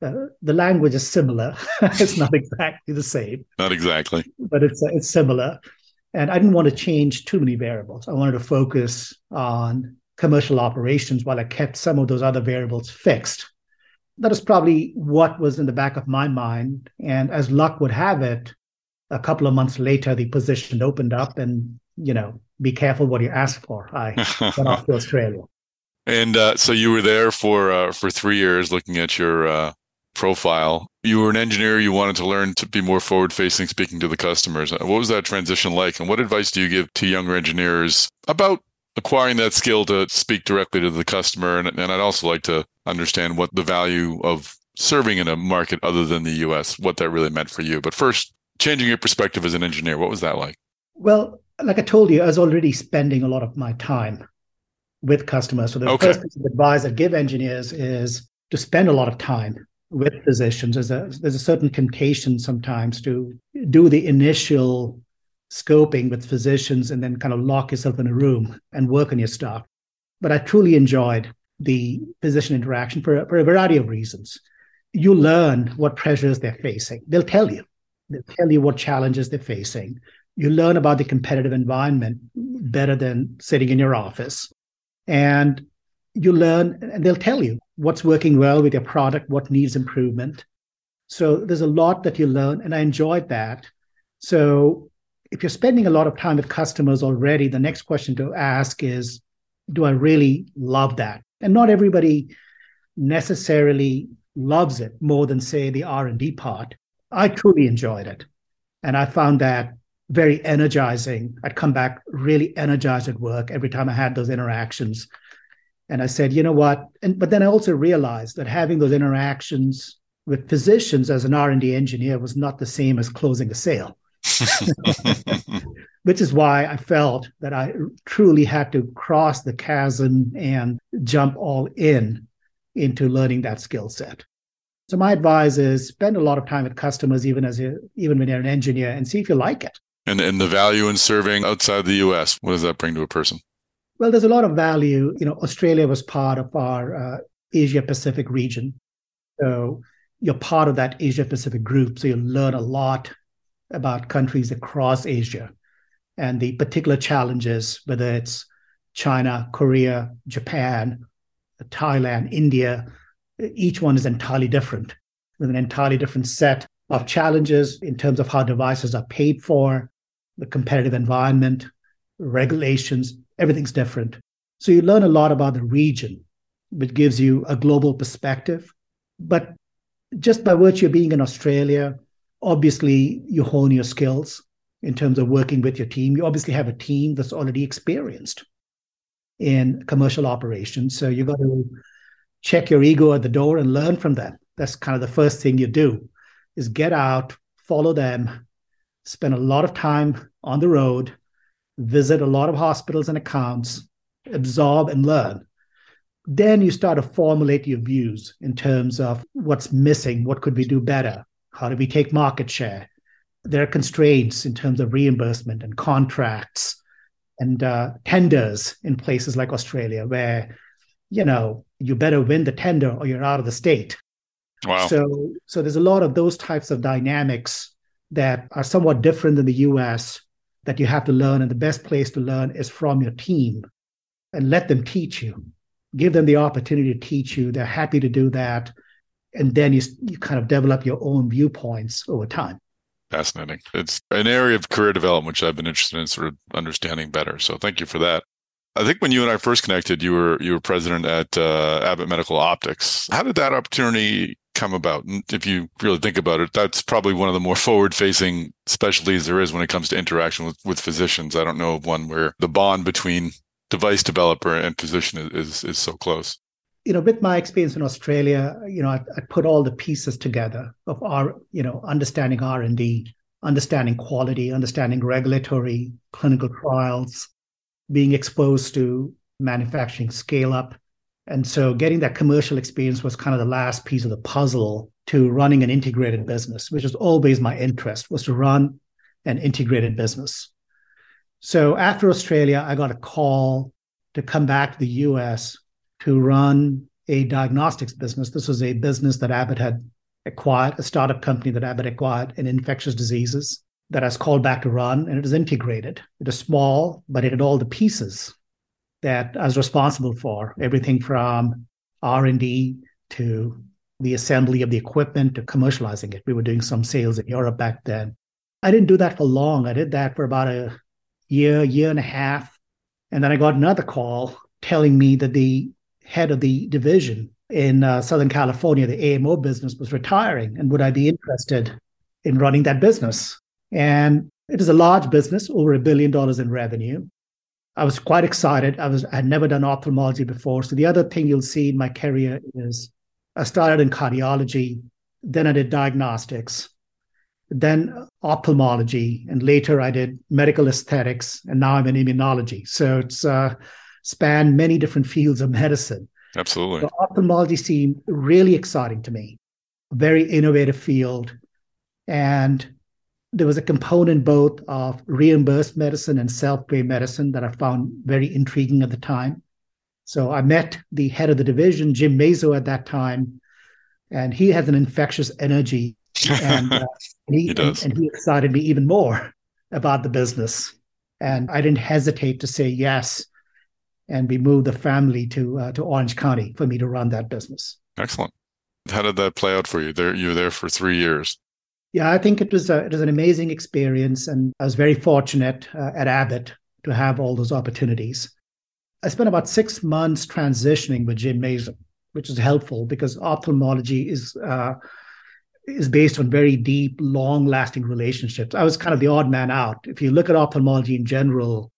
S2: Uh, the language is similar. it's not exactly the same.
S1: Not exactly,
S2: but it's uh, it's similar. And I didn't want to change too many variables. I wanted to focus on commercial operations while I kept some of those other variables fixed. That is probably what was in the back of my mind. And as luck would have it, a couple of months later, the position opened up, and you know, be careful what you ask for. I went off to Australia.
S1: And uh, so you were there for uh, for three years, looking at your uh, profile. You were an engineer. You wanted to learn to be more forward facing, speaking to the customers. What was that transition like? And what advice do you give to younger engineers about acquiring that skill to speak directly to the customer. And, and I'd also like to understand what the value of serving in a market other than the US, what that really meant for you. But first, changing your perspective as an engineer, what was that like?
S2: Well, like I told you, I was already spending a lot of my time with customers. So the okay. first piece of advice I give engineers is to spend a lot of time with physicians. There's a there's a certain temptation sometimes to do the initial scoping with physicians and then kind of lock yourself in a room and work on your stuff. But I truly enjoyed the physician interaction for, for a variety of reasons. You learn what pressures they're facing. They'll tell you. They'll tell you what challenges they're facing. You learn about the competitive environment better than sitting in your office. And you learn, and they'll tell you what's working well with your product, what needs improvement. So there's a lot that you learn, and I enjoyed that. So if you're spending a lot of time with customers already, the next question to ask is, do I really love that? And not everybody necessarily loves it more than say the R&D part. I truly enjoyed it. And I found that very energizing. I'd come back really energized at work every time I had those interactions. And I said, you know what? And but then I also realized that having those interactions with physicians as an R&D engineer was not the same as closing a sale. Which is why I felt that I truly had to cross the chasm and jump all in into learning that skill set. So my advice is spend a lot of time with customers, even as you, even when you're an engineer, and see if you like it.
S1: And and the value in serving outside the U.S. What does that bring to a person?
S2: Well, there's a lot of value. You know, Australia was part of our uh, Asia Pacific region, so you're part of that Asia Pacific group. So you learn a lot about countries across Asia and the particular challenges, whether it's China, Korea, Japan, Thailand, India, each one is entirely different with an entirely different set of challenges in terms of how devices are paid for, the competitive environment, regulations, everything's different. So you learn a lot about the region, which gives you a global perspective. But just by virtue of being in Australia, obviously you hone your skills in terms of working with your team. You obviously have a team that's already experienced in commercial operations. So you've got to check your ego at the door and learn from them. That's kind of the first thing you do is get out, follow them, spend a lot of time on the road, visit a lot of hospitals and accounts, absorb and learn. Then you start to formulate your views in terms of what's missing, what could we do better, how do we take market share. There are constraints in terms of reimbursement and contracts and uh, tenders in places like Australia where, you know, you better win the tender or you're out of the state.
S1: Wow.
S2: So, so there's a lot of those types of dynamics that are somewhat different than the US that you have to learn. And the best place to learn is from your team and let them teach you. Give them the opportunity to teach you. They're happy to do that. And then you, you kind of develop your own viewpoints over time.
S1: Fascinating. It's an area of career development which I've been interested in sort of understanding better. So thank you for that. I think when you and I first connected, you were you were president at uh, Abbott Medical Optics. How did that opportunity come about? And if you really think about it, that's probably one of the more forward-facing specialties there is when it comes to interaction with, with physicians. I don't know of one where the bond between device developer and physician is, is, is so close.
S2: You know, with my experience in Australia, you know, I, I put all the pieces together of our, you know, understanding R and D, understanding quality, understanding regulatory, clinical trials, being exposed to manufacturing scale up. And so getting that commercial experience was kind of the last piece of the puzzle to running an integrated business, which was always my interest, was to run an integrated business. So after Australia, I got a call to come back to the US to run a diagnostics business. This was a business that Abbott had acquired, a startup company that Abbott acquired in infectious diseases that I was called back to run, and it was integrated. It was small, but it had all the pieces that I was responsible for, everything from R&D to the assembly of the equipment to commercializing it. We were doing some sales in Europe back then. I didn't do that for long. I did that for about a year, year and a half. And then I got another call telling me that the head of the division in uh, Southern California, the AMO business, was retiring. And would I be interested in running that business? And it is a large business, over a billion dollars in revenue. I was quite excited. I was I had never done ophthalmology before. So the other thing you'll see in my career is I started in cardiology, then I did diagnostics, then ophthalmology, and later I did medical aesthetics, and now I'm in immunology. So it's uh, spanned many different fields of medicine.
S1: Absolutely.
S2: So ophthalmology seemed really exciting to me, a very innovative field. And there was a component both of reimbursed medicine and self-pay medicine that I found very intriguing at the time. So I met the head of the division, Jim Mazzo, at that time, and he has an infectious energy and, uh, and he,
S1: he.
S2: And, and he excited me even more about the business. And I didn't hesitate to say yes. And we moved the family to uh, to Orange County for me to run that business.
S1: Excellent. How did that play out for you? There, you were there for three years.
S2: Yeah, I think it was a, it was an amazing experience, and I was very fortunate uh, at Abbott to have all those opportunities. I spent about six months transitioning with Jim Mazzo, which is helpful because ophthalmology is uh, is based on very deep, long lasting relationships. I was kind of the odd man out. If you look at ophthalmology in general,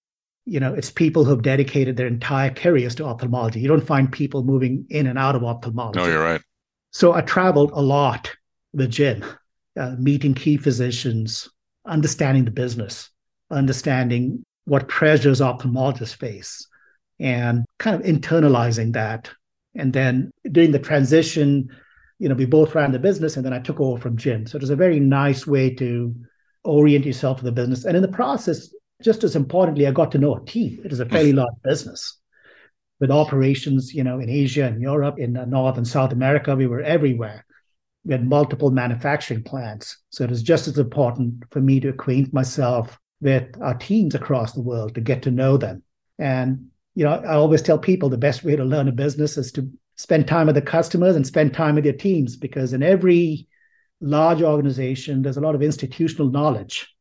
S2: you know, it's people who have dedicated their entire careers to ophthalmology. You don't find people moving in and out of ophthalmology.
S1: No, you're right.
S2: So I traveled a lot with Jim, uh, meeting key physicians, understanding the business, understanding what pressures ophthalmologists face, and kind of internalizing that. And then doing the transition you know, we both ran the business and then I took over from Jim. So it was a very nice way to orient yourself to the business. And in the process, just as importantly, I got to know a team. It is a fairly large business with operations, you know, in Asia and Europe, in North and South America. We were everywhere. We had multiple manufacturing plants. So it was just as important for me to acquaint myself with our teams across the world to get to know them. And, you know, I always tell people the best way to learn a business is to spend time with the customers and spend time with your teams because in every large organization, there's a lot of institutional knowledge,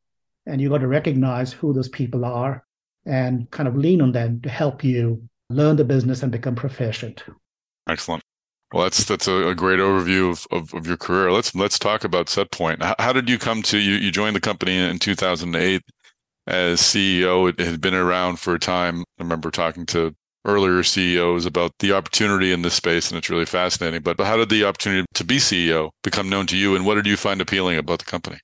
S2: and you've got to recognize who those people are and kind of lean on them to help you learn the business and become proficient.
S1: Excellent. Well, that's that's a, a great overview of, of, of, your career. Let's let's talk about SetPoint. How, how did you come to you? You joined the company in 2008 as CEO. It had been around for a time. I remember talking to earlier CEOs about the opportunity in this space, and it's really fascinating. But how did the opportunity to be CEO become known to you, and what did you find appealing about the company?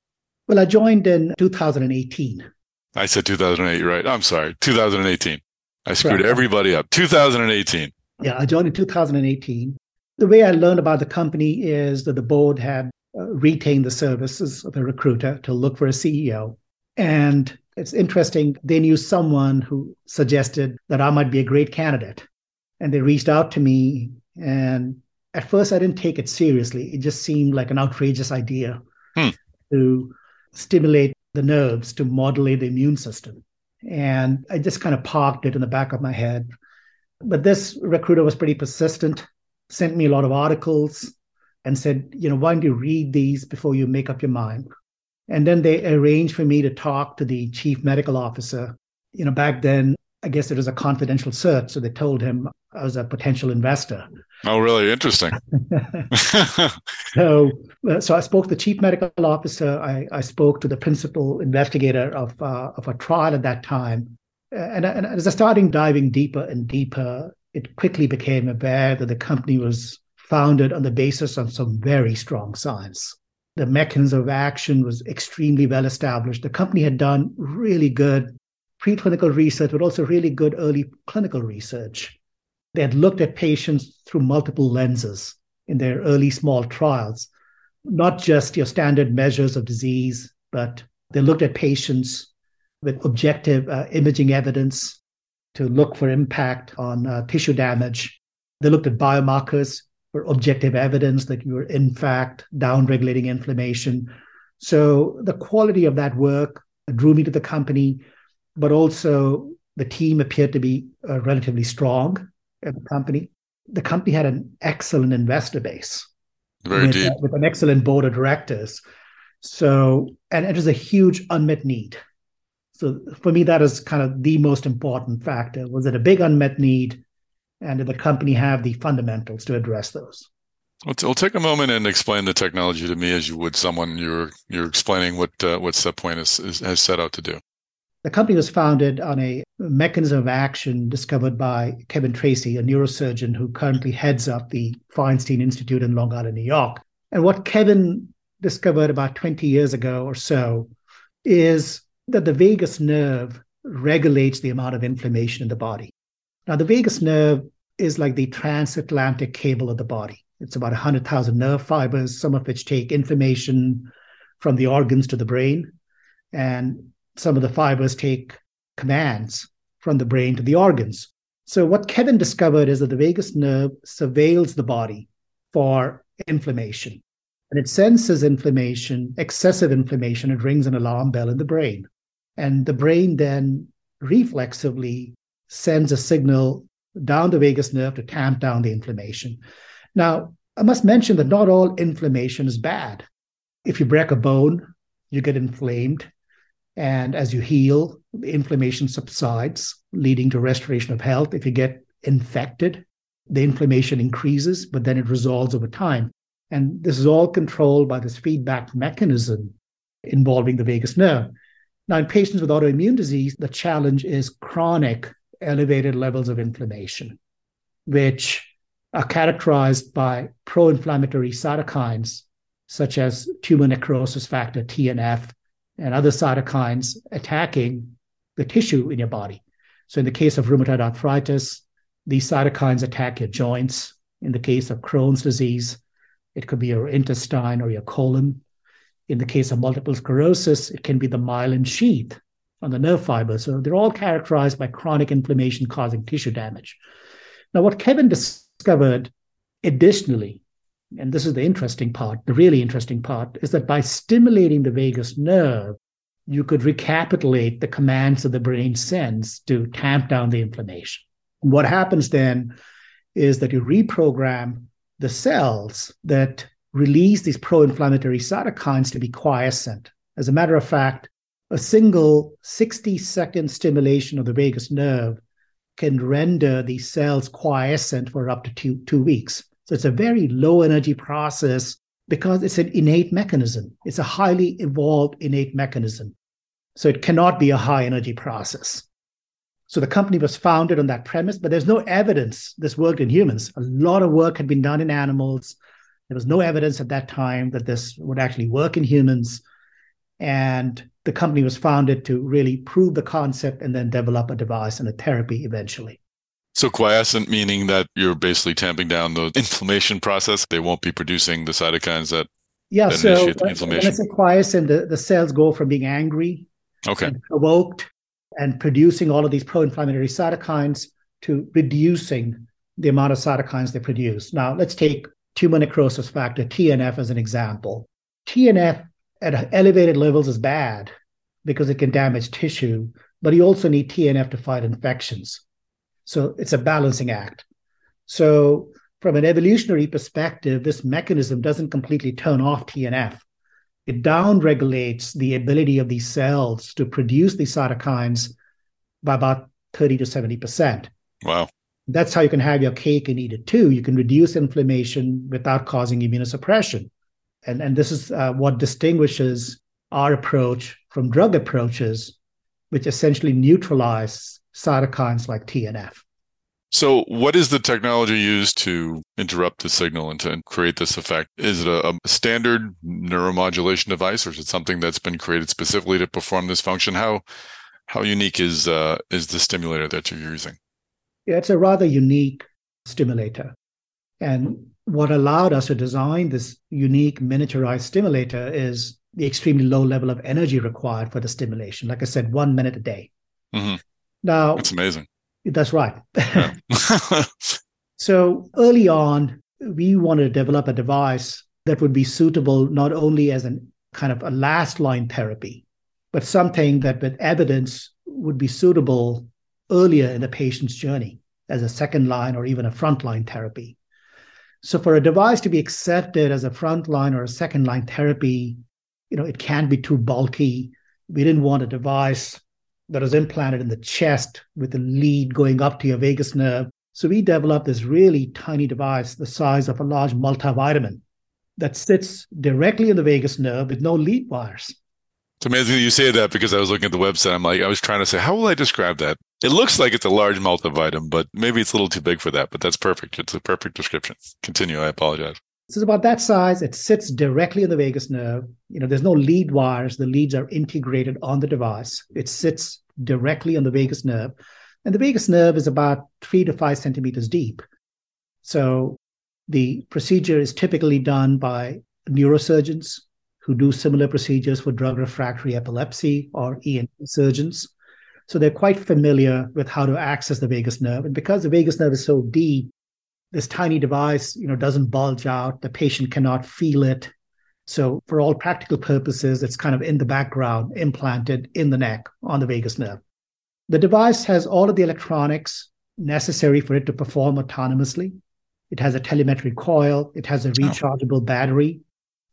S2: Well, I joined in 2018.
S1: I said 2008, right? I'm sorry, 2018. I screwed right. everybody up. 2018.
S2: Yeah, I joined in 2018. The way I learned about the company is that the board had uh, retained the services of a recruiter to look for a CEO. And it's interesting, they knew someone who suggested that I might be a great candidate. And they reached out to me. And at first, I didn't take it seriously. It just seemed like an outrageous idea hmm. to stimulate the nerves to modulate the immune system. And I just kind of parked it in the back of my head. But this recruiter was pretty persistent, sent me a lot of articles and said, you know, why don't you read these before you make up your mind? And then they arranged for me to talk to the chief medical officer. You know, back then, I guess it was a confidential search. So they told him I was a potential investor.
S1: Oh, really? Interesting.
S2: so, uh, so I spoke to the chief medical officer. I, I spoke to the principal investigator of, uh, of a trial at that time. And, and as I started diving deeper and deeper, it quickly became aware that the company was founded on the basis of some very strong science. The mechanism of action was extremely well established. The company had done really good preclinical research, but also really good early clinical research. They had looked at patients through multiple lenses in their early small trials, not just your standard measures of disease, but they looked at patients with objective uh, imaging evidence to look for impact on uh, tissue damage. They looked at biomarkers for objective evidence that you were, in fact, downregulating inflammation. So the quality of that work drew me to the company but also the team appeared to be uh, relatively strong at the company. The company had an excellent investor base.
S1: Very
S2: with,
S1: deep.
S2: Uh, with an excellent board of directors. So, and it was a huge unmet need. So for me, that is kind of the most important factor. Was it a big unmet need? And did the company have the fundamentals to address those?
S1: We'll, t- we'll take a moment and explain the technology to me as you would someone you're you're explaining what uh, what SetPoint is, is, has set out to do.
S2: The company was founded on a mechanism of action discovered by Kevin Tracey, a neurosurgeon who currently heads up the Feinstein Institute in Long Island, New York. And what Kevin discovered about 20 years ago or so is that the vagus nerve regulates the amount of inflammation in the body. Now, the vagus nerve is like the transatlantic cable of the body. It's about 100,000 nerve fibers, some of which take information from the organs to the brain. And some of the fibers take commands from the brain to the organs. So, what Kevin discovered is that the vagus nerve surveils the body for inflammation. And it senses inflammation, excessive inflammation, it rings an alarm bell in the brain. And the brain then reflexively sends a signal down the vagus nerve to tamp down the inflammation. Now, I must mention that not all inflammation is bad. If you break a bone, you get inflamed. And as you heal, the inflammation subsides, leading to restoration of health. If you get infected, the inflammation increases, but then it resolves over time. And this is all controlled by this feedback mechanism involving the vagus nerve. Now, in patients with autoimmune disease, the challenge is chronic elevated levels of inflammation, which are characterized by pro inflammatory cytokines such as tumor necrosis factor, TNF, and other cytokines attacking the tissue in your body. So, in the case of rheumatoid arthritis, these cytokines attack your joints. In the case of Crohn's disease, it could be your intestine or your colon. In the case of multiple sclerosis, it can be the myelin sheath on the nerve fiber. So, they're all characterized by chronic inflammation causing tissue damage. Now, what Kevin discovered additionally and this is the interesting part, the really interesting part, is that by stimulating the vagus nerve, you could recapitulate the commands that the brain sends to tamp down the inflammation. what happens then is that you reprogram the cells that release these pro inflammatory cytokines to be quiescent. As a matter of fact, a single 60 second stimulation of the vagus nerve can render these cells quiescent for up to two, two weeks. So it's a very low energy process because it's an innate mechanism. It's a highly evolved innate mechanism. So it cannot be a high energy process. So the company was founded on that premise, but there's no evidence this worked in humans. A lot of work had been done in animals. There was no evidence at that time that this would actually work in humans. And the company was founded to really prove the concept and then develop a device and a therapy eventually.
S1: So quiescent meaning that you're basically tamping down the inflammation process. They won't be producing the cytokines that
S2: yeah. That so when, uh, when I say quiescent, the, the cells go from being angry,
S1: okay,
S2: provoked, and producing all of these pro-inflammatory cytokines to reducing the amount of cytokines they produce. Now, let's take tumor necrosis factor, TNF, as an example. TNF at elevated levels is bad because it can damage tissue, but you also need TNF to fight infections. So it's a balancing act. So, from an evolutionary perspective, this mechanism doesn't completely turn off TNF it downregulates the ability of these cells to produce these cytokines by about 30 to 70%.
S1: Wow.
S2: That's how you can have your cake and eat it too. You can reduce inflammation without causing immunosuppression. And, and this is uh, what distinguishes our approach from drug approaches, which essentially neutralize cytokines like TNF.
S1: So, what is the technology used to interrupt the signal and to create this effect? Is it a, a, standard neuromodulation device, or is it something that's been created specifically to perform this function? How how unique is uh, is the stimulator that you're using?
S2: It's a rather unique stimulator, and what allowed us to design this unique miniaturized stimulator is the extremely low level of energy required for the stimulation. Like I said, one minute a day.
S1: Mm-hmm.
S2: Now,
S1: that's amazing
S2: that's right. so early on, we wanted to develop a device that would be suitable not only as a kind of a last line therapy, but something that with evidence would be suitable earlier in the patient's journey as a second line or even a frontline therapy. So for a device to be accepted as a frontline or a second line therapy, you know, it can't be too bulky. We didn't want a device that was implanted in the chest with a lead going up to your vagus nerve. So we developed this really tiny device the size of a large multivitamin that sits directly in the vagus nerve with no lead wires.
S1: It's amazing that you say that because I was looking at the website. I'm like, I was trying to say, how will I describe that? It looks like it's a large multivitamin, but maybe it's a little too big for that. But that's perfect. It's a perfect description. Continue. I apologize.
S2: So it's about that size. It sits directly in the vagus nerve. You know, there's no lead wires. The leads are integrated on the device. It sits directly on the vagus nerve. And the vagus nerve is about three to five centimeters deep. So the procedure is typically done by neurosurgeons who do similar procedures for drug refractory epilepsy or ENT surgeons. So they're quite familiar with how to access the vagus nerve. And because the vagus nerve is so deep, this tiny device, you know, doesn't bulge out. The patient cannot feel it. So for all practical purposes, it's kind of in the background, implanted in the neck on the vagus nerve. The device has all of the electronics necessary for it to perform autonomously. It has a telemetry coil, it has a oh. rechargeable battery,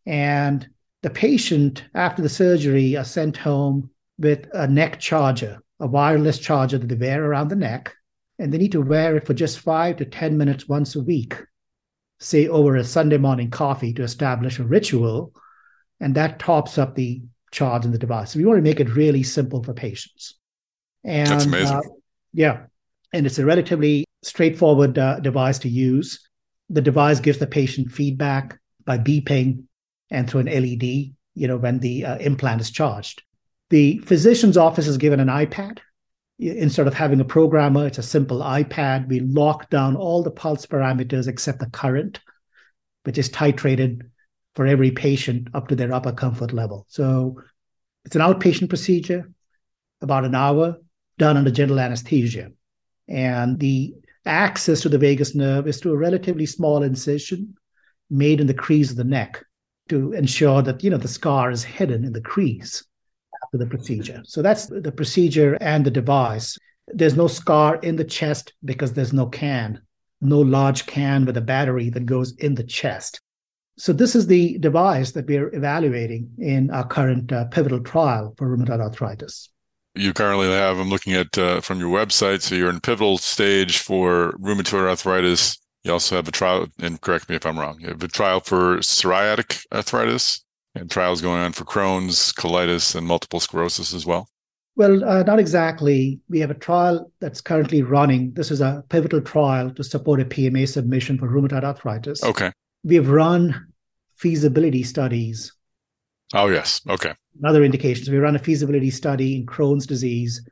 S2: and the patient after the surgery are sent home with a neck charger, a wireless charger that they wear around the neck and they need to wear it for just five to 10 minutes once a week, say over a Sunday morning coffee to establish a ritual. And that tops up the charge in the device. So we want to make it really simple for patients.
S1: And That's amazing. Uh,
S2: yeah. And it's a relatively straightforward uh, device to use. The device gives the patient feedback by beeping and through an LED, you know, when the uh, implant is charged. The physician's office is given an iPad instead of having a programmer, it's a simple iPad. We lock down all the pulse parameters except the current, which is titrated for every patient up to their upper comfort level. So it's an outpatient procedure, about an hour, done under general anesthesia. And the access to the vagus nerve is through a relatively small incision made in the crease of the neck to ensure that you know the scar is hidden in the crease after the procedure. So that's the procedure and the device. There's no scar in the chest because there's no can, no large can with a battery that goes in the chest. So this is the device that we are evaluating in our current uh, pivotal trial for rheumatoid arthritis.
S1: You currently have, I'm looking at uh, from your website, so you're in pivotal stage for rheumatoid arthritis. You also have a trial, and correct me if I'm wrong, you have a trial for psoriatic arthritis and trials going on for Crohn's, colitis, and multiple sclerosis as well.
S2: Well, uh, not exactly. We have a trial that's currently running. This is a pivotal trial to support a PMA submission for rheumatoid arthritis.
S1: Okay.
S2: We have run feasibility studies.
S1: Oh, yes. Okay.
S2: Other indications. We run a feasibility study in Crohn's disease.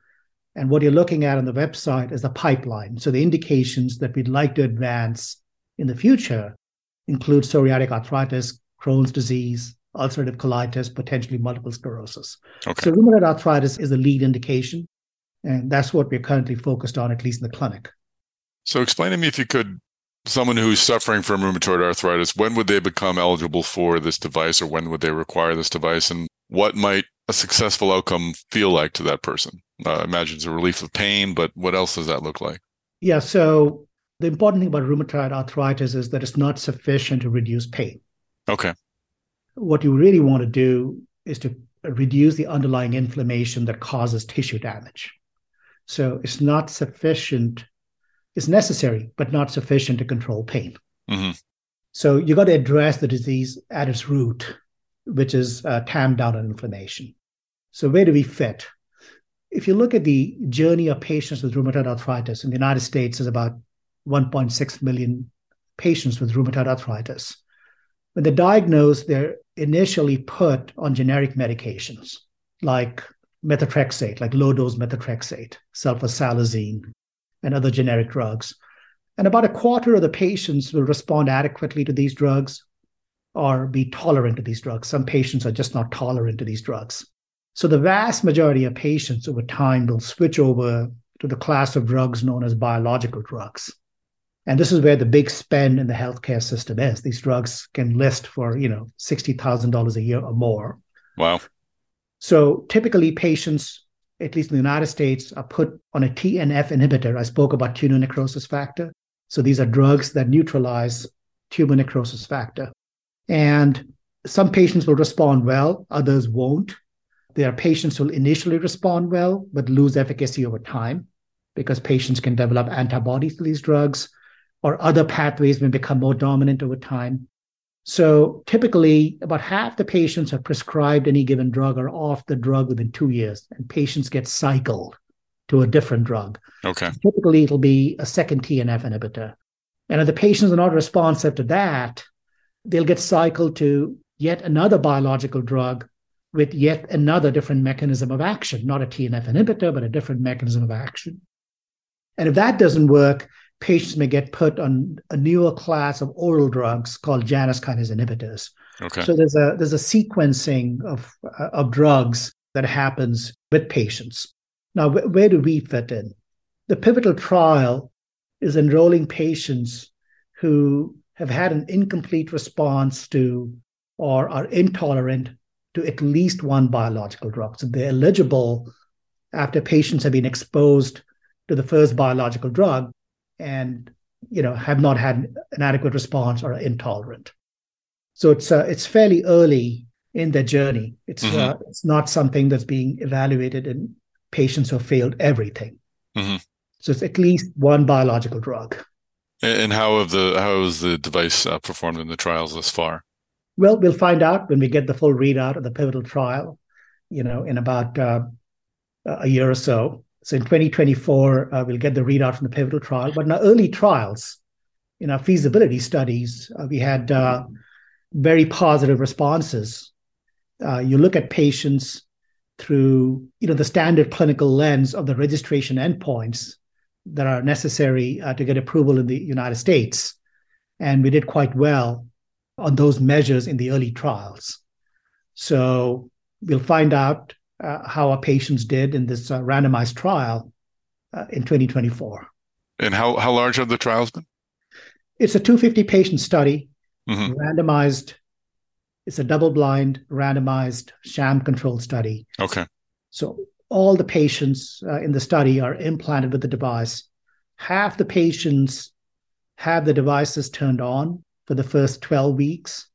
S2: And what you're looking at on the website is the pipeline. So the indications that we'd like to advance in the future include psoriatic arthritis, Crohn's disease, ulcerative colitis, potentially multiple sclerosis. Okay. So rheumatoid arthritis is the lead indication, and that's what we're currently focused on, at least in the clinic.
S1: So explain to me if you could, someone who's suffering from rheumatoid arthritis, when would they become eligible for this device or when would they require this device and what might a successful outcome feel like to that person? Uh, imagine it's a relief of pain, but what else does that look like?
S2: Yeah, so the important thing about rheumatoid arthritis is that it's not sufficient to reduce pain.
S1: Okay
S2: what you really want to do is to reduce the underlying inflammation that causes tissue damage. So it's not sufficient, it's necessary, but not sufficient to control pain. Mm-hmm. So you got to address the disease at its root, which is uh, tamp down on inflammation. So where do we fit? If you look at the journey of patients with rheumatoid arthritis in the United States, is about 1.6 million patients with rheumatoid arthritis. When they're diagnosed, they're initially put on generic medications like methotrexate, like low dose methotrexate, sulfasalazine, and other generic drugs. And about a quarter of the patients will respond adequately to these drugs or be tolerant to these drugs. Some patients are just not tolerant to these drugs. So the vast majority of patients over time will switch over to the class of drugs known as biological drugs. And this is where the big spend in the healthcare system is. These drugs can list for, you know, $60,000 a year or more.
S1: Wow.
S2: So typically patients, at least in the United States, are put on a TNF inhibitor. I spoke about tumor necrosis factor. So these are drugs that neutralize tumor necrosis factor. And some patients will respond well, others won't. There are patients who will initially respond well, but lose efficacy over time because patients can develop antibodies to these drugs or other pathways may become more dominant over time. So typically, about half the patients are prescribed any given drug are off the drug within two years, and patients get cycled to a different drug.
S1: Okay.
S2: So typically, it'll be a second TNF inhibitor. And if the patients are not responsive to that, they'll get cycled to yet another biological drug with yet another different mechanism of action, not a TNF inhibitor, but a different mechanism of action. And if that doesn't work, patients may get put on a newer class of oral drugs called Janus kinase inhibitors.
S1: Okay.
S2: So there's a there's a sequencing of uh, of drugs that happens with patients. Now, wh- where do we fit in? The pivotal trial is enrolling patients who have had an incomplete response to or are intolerant to at least one biological drug. So they're eligible after patients have been exposed to the first biological drug and you know have not had an adequate response or are intolerant. So it's uh, it's fairly early in their journey. It's mm-hmm. uh, it's not something that's being evaluated in patients who have failed everything. Mm-hmm. So it's at least one biological drug.
S1: And how have the how has the device uh, performed in the trials thus far?
S2: Well, we'll find out when we get the full readout of the pivotal trial. You know, in about uh, a year or so. So in 2024, uh, we'll get the readout from the pivotal trial. But in our early trials, in our feasibility studies, uh, we had uh, very positive responses. Uh, you look at patients through you know the standard clinical lens of the registration endpoints that are necessary uh, to get approval in the United States, and we did quite well on those measures in the early trials. So we'll find out uh, how our patients did in this uh, randomized trial uh, in 2024.
S1: And how, how large have the trials been?
S2: It's a 250 patient study, mm-hmm. randomized. It's a double blind, randomized, sham controlled study.
S1: Okay.
S2: So all the patients uh, in the study are implanted with the device. Half the patients have the devices turned on for the first 12 weeks.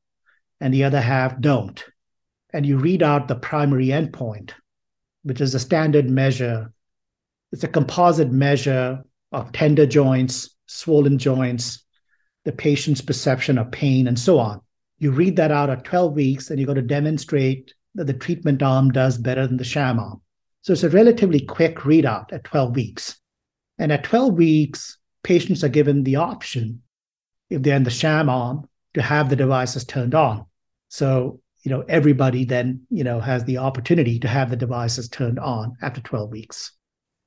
S2: and the other half don't. And you read out the primary endpoint, which is a standard measure. It's a composite measure of tender joints, swollen joints, the patient's perception of pain, and so on. You read that out at 12 weeks, and you've got to demonstrate that the treatment arm does better than the sham arm. So it's a relatively quick readout at 12 weeks. And at 12 weeks, patients are given the option, if they're in the sham arm, to have the devices turned on. So, you know, everybody then, you know, has the opportunity to have the devices turned on after 12 weeks.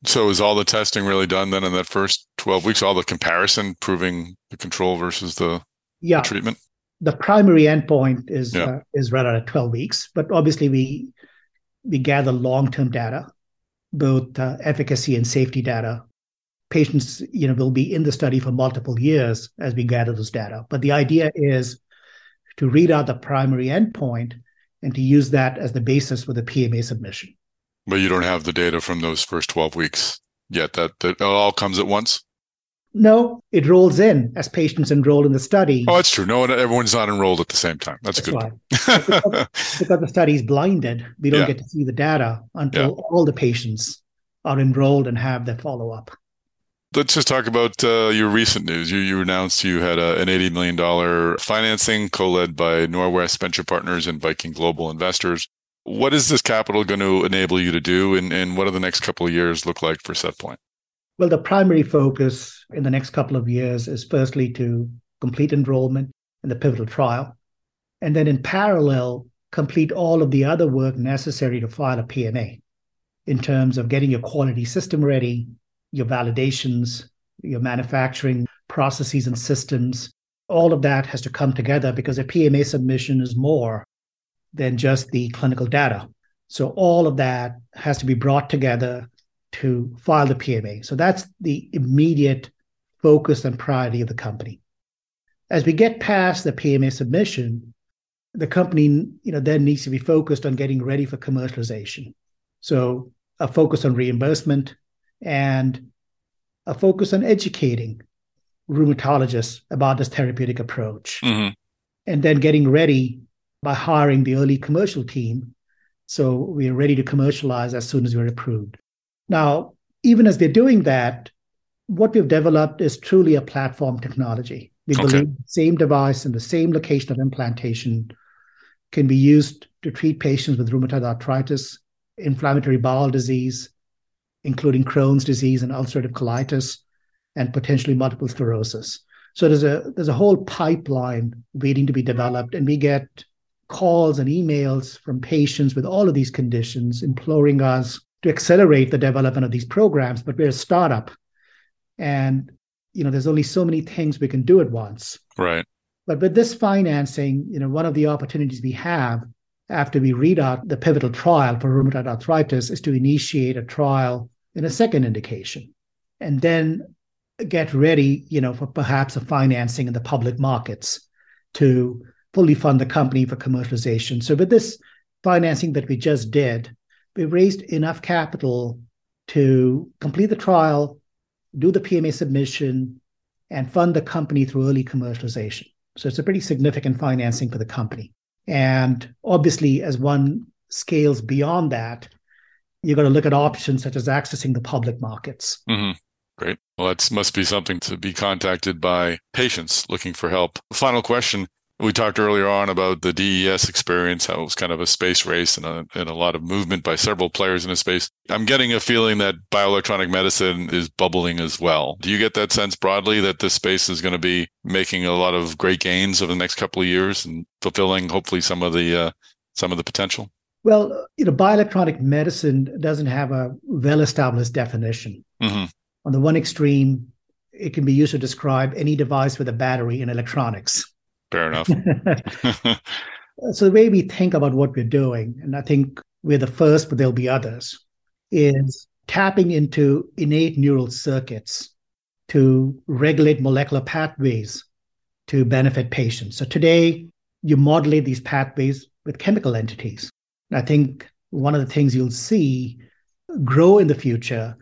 S1: So is all the testing really done then in that first 12 weeks, all the comparison proving the control versus the, yeah. the treatment?
S2: The primary endpoint is yeah. uh, is read out at 12 weeks, but obviously we we gather long-term data, both uh, efficacy and safety data. Patients, you know, will be in the study for multiple years as we gather those data. But the idea is to read out the primary endpoint and to use that as the basis for the PMA submission.
S1: But you don't have the data from those first 12 weeks yet. That, that all comes at once?
S2: No, it rolls in as patients enroll in the study.
S1: Oh, that's true. No, everyone's not enrolled at the same time. That's, that's good.
S2: because, because, the study is blinded, we don't yeah. get to see the data until yeah. all the patients are enrolled and have their follow up.
S1: Let's just talk about uh, your recent news. You, you announced you had a, an $80 million financing co led by Norwest Venture Partners and Viking Global Investors. What is this capital going to enable you to do, and, and what do the next couple of years look like for SetPoint?
S2: Well, the primary focus in the next couple of years is firstly to complete enrollment in the pivotal trial, and then in parallel, complete all of the other work necessary to file a PMA in terms of getting your quality system ready, your validations, your manufacturing processes and systems. All of that has to come together because a PMA submission is more than just the clinical data. So all of that has to be brought together to file the PMA. So that's the immediate focus and priority of the company. As we get past the PMA submission, the company you know then needs to be focused on getting ready for commercialization. So a focus on reimbursement and a focus on educating rheumatologists about this therapeutic approach. Mm-hmm. And then getting ready by hiring the early commercial team. So we are ready to commercialize as soon as we're approved. Now, even as they're doing that, what we've developed is truly a platform technology. We okay. believe the same device in the same location of implantation can be used to treat patients with rheumatoid arthritis, inflammatory bowel disease, including Crohn's disease and ulcerative colitis, and potentially multiple sclerosis. So there's a there's a whole pipeline waiting to be developed, and we get calls and emails from patients with all of these conditions imploring us to accelerate the development of these programs, but we're a startup. And you know, there's only so many things we can do at once.
S1: Right.
S2: But with this financing, you know, one of the opportunities we have after we read out the pivotal trial for rheumatoid arthritis is to initiate a trial in a second indication and then get ready, you know, for perhaps a financing in the public markets to fully fund the company for commercialization. So with this financing that we just did, we raised enough capital to complete the trial, do the PMA submission, and fund the company through early commercialization. So it's a pretty significant financing for the company. And obviously, as one scales beyond that, you're going to look at options such as accessing the public markets.
S1: Mm-hmm. Great. Well, that must be something to be contacted by patients looking for help. Final question we talked earlier on about the DES experience, how it was kind of a space race and a, and a lot of movement by several players in the space. I'm getting a feeling that bioelectronic medicine is bubbling as well. Do you get that sense broadly that this space is going to be making a lot of great gains over the next couple of years and fulfilling hopefully some of the uh, some of the potential?
S2: Well, you know, bioelectronic medicine doesn't have a well-established definition. Mm-hmm. On the one extreme, it can be used to describe any device with a battery in electronics
S1: Fair enough.
S2: so the way we think about what we're doing, and I think we're the first, but there'll be others, is tapping into innate neural circuits to regulate molecular pathways to benefit patients. So today, you modulate these pathways with chemical entities. I think one of the things you'll see grow in the future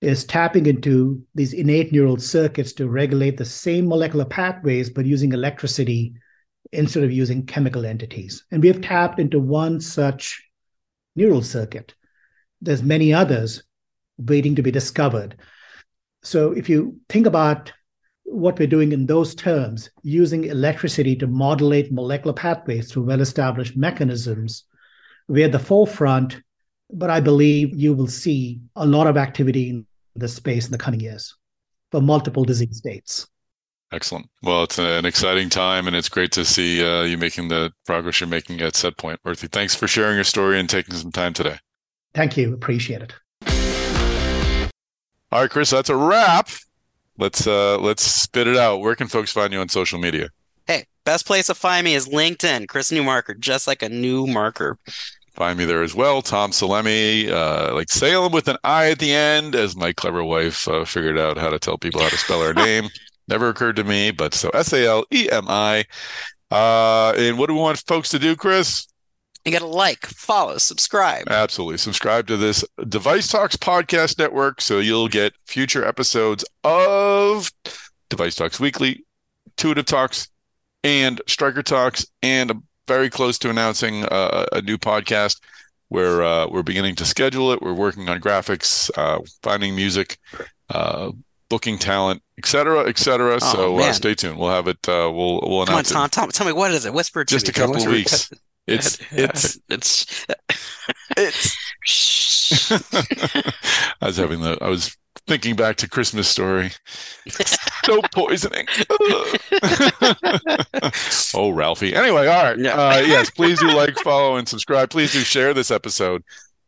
S2: is tapping into these innate neural circuits to regulate the same molecular pathways, but using electricity instead of using chemical entities. And we have tapped into one such neural circuit. There's many others waiting to be discovered. So if you think about what we're doing in those terms, using electricity to modulate molecular pathways through well-established mechanisms, we're at the forefront, but I believe you will see a lot of activity in this space in the coming years for multiple disease states.
S1: Excellent. Well, it's an exciting time, and it's great to see uh, you making the progress you're making at SetPoint. Murthy, thanks for sharing your story and taking some time today.
S2: Thank you. Appreciate it.
S1: All right, Chris, that's a wrap. Let's uh let's spit it out. Where can folks find you on social media?
S3: Hey, best place to find me is LinkedIn. Chris Newmarker, just like a new marker.
S1: Find me there as well. Tom Salemi, uh, like Salem with an I at the end, as my clever wife uh, figured out how to tell people how to spell her name. Never occurred to me, but so S A L E M I. Uh, and what do we want folks to do, Chris?
S3: You got to like, follow, subscribe.
S1: Absolutely. Subscribe to this Device Talks podcast network so you'll get future episodes of Device Talks Weekly, Tuitive Talks, and Stryker Talks, and very close to announcing uh, a new podcast where uh, we're beginning to schedule it. We're working on graphics, uh, finding music, uh, booking talent, etc., etc. Oh, so uh, stay tuned. We'll have it. Uh, we'll we'll announce it.
S3: Come on, Tom, Tom, tell me what is it? Whisper.
S1: Just
S3: me.
S1: a couple of weeks. It's it's
S3: it's it's.
S1: I was having the. I was thinking back to Christmas story. so poisoning. oh, Ralphie. Anyway, all right. Uh, yes, please do like, follow, and subscribe. Please do share this episode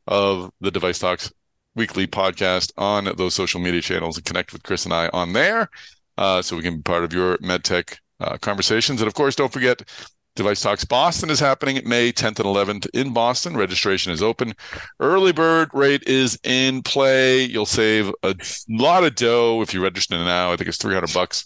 S1: of the Device Talks weekly podcast on those social media channels and connect with Chris and I on there, uh, so we can be part of your medtech uh, conversations. And of course, don't forget Device Talks Boston is happening May 10th and 11th in Boston. Registration is open. Early bird rate is in play. You'll save a lot of dough if you register now. I think it's 300 bucks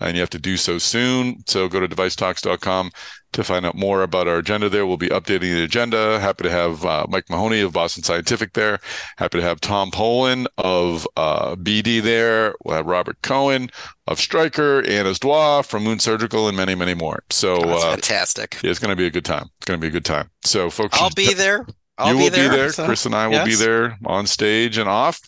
S1: and you have to do so soon. So go to devicetalks.com to find out more about our agenda there. We'll be updating the agenda. Happy to have uh, Mike Mahoney of Boston Scientific there. Happy to have Tom Polen of uh, BD there. We'll have Robert Cohen of Stryker, Anne Osdoit from Moon Surgical, and many, many more. So
S3: oh, uh, fantastic.
S1: Yeah, it's going to be a good time. It's going to be a good time. So folks,
S3: I'll be there. I'll
S1: you
S3: be
S1: will
S3: there,
S1: be there.
S3: so,
S1: Chris and I will
S3: yes.
S1: be there on stage and off.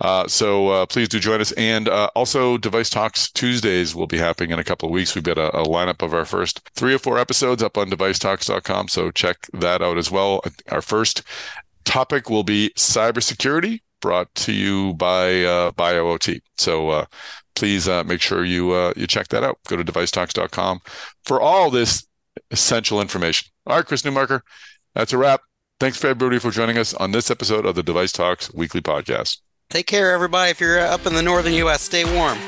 S1: Uh, so uh, please do join us. And uh, also, Device Talks Tuesdays will be happening in a couple of weeks. We've got a, a, lineup of our first three or four episodes up on devicetalks.com. So check that out as well. Our first topic will be cybersecurity, brought to you by uh, BioOT. So uh, please uh, make sure you uh, you check that out. Go to devicetalks.com for all this essential information. All right, Chris Newmarker, that's a wrap. Thanks for everybody for joining us on this episode of the Device Talks weekly podcast.
S3: Take care, everybody. If you're up in the northern U.S., stay warm.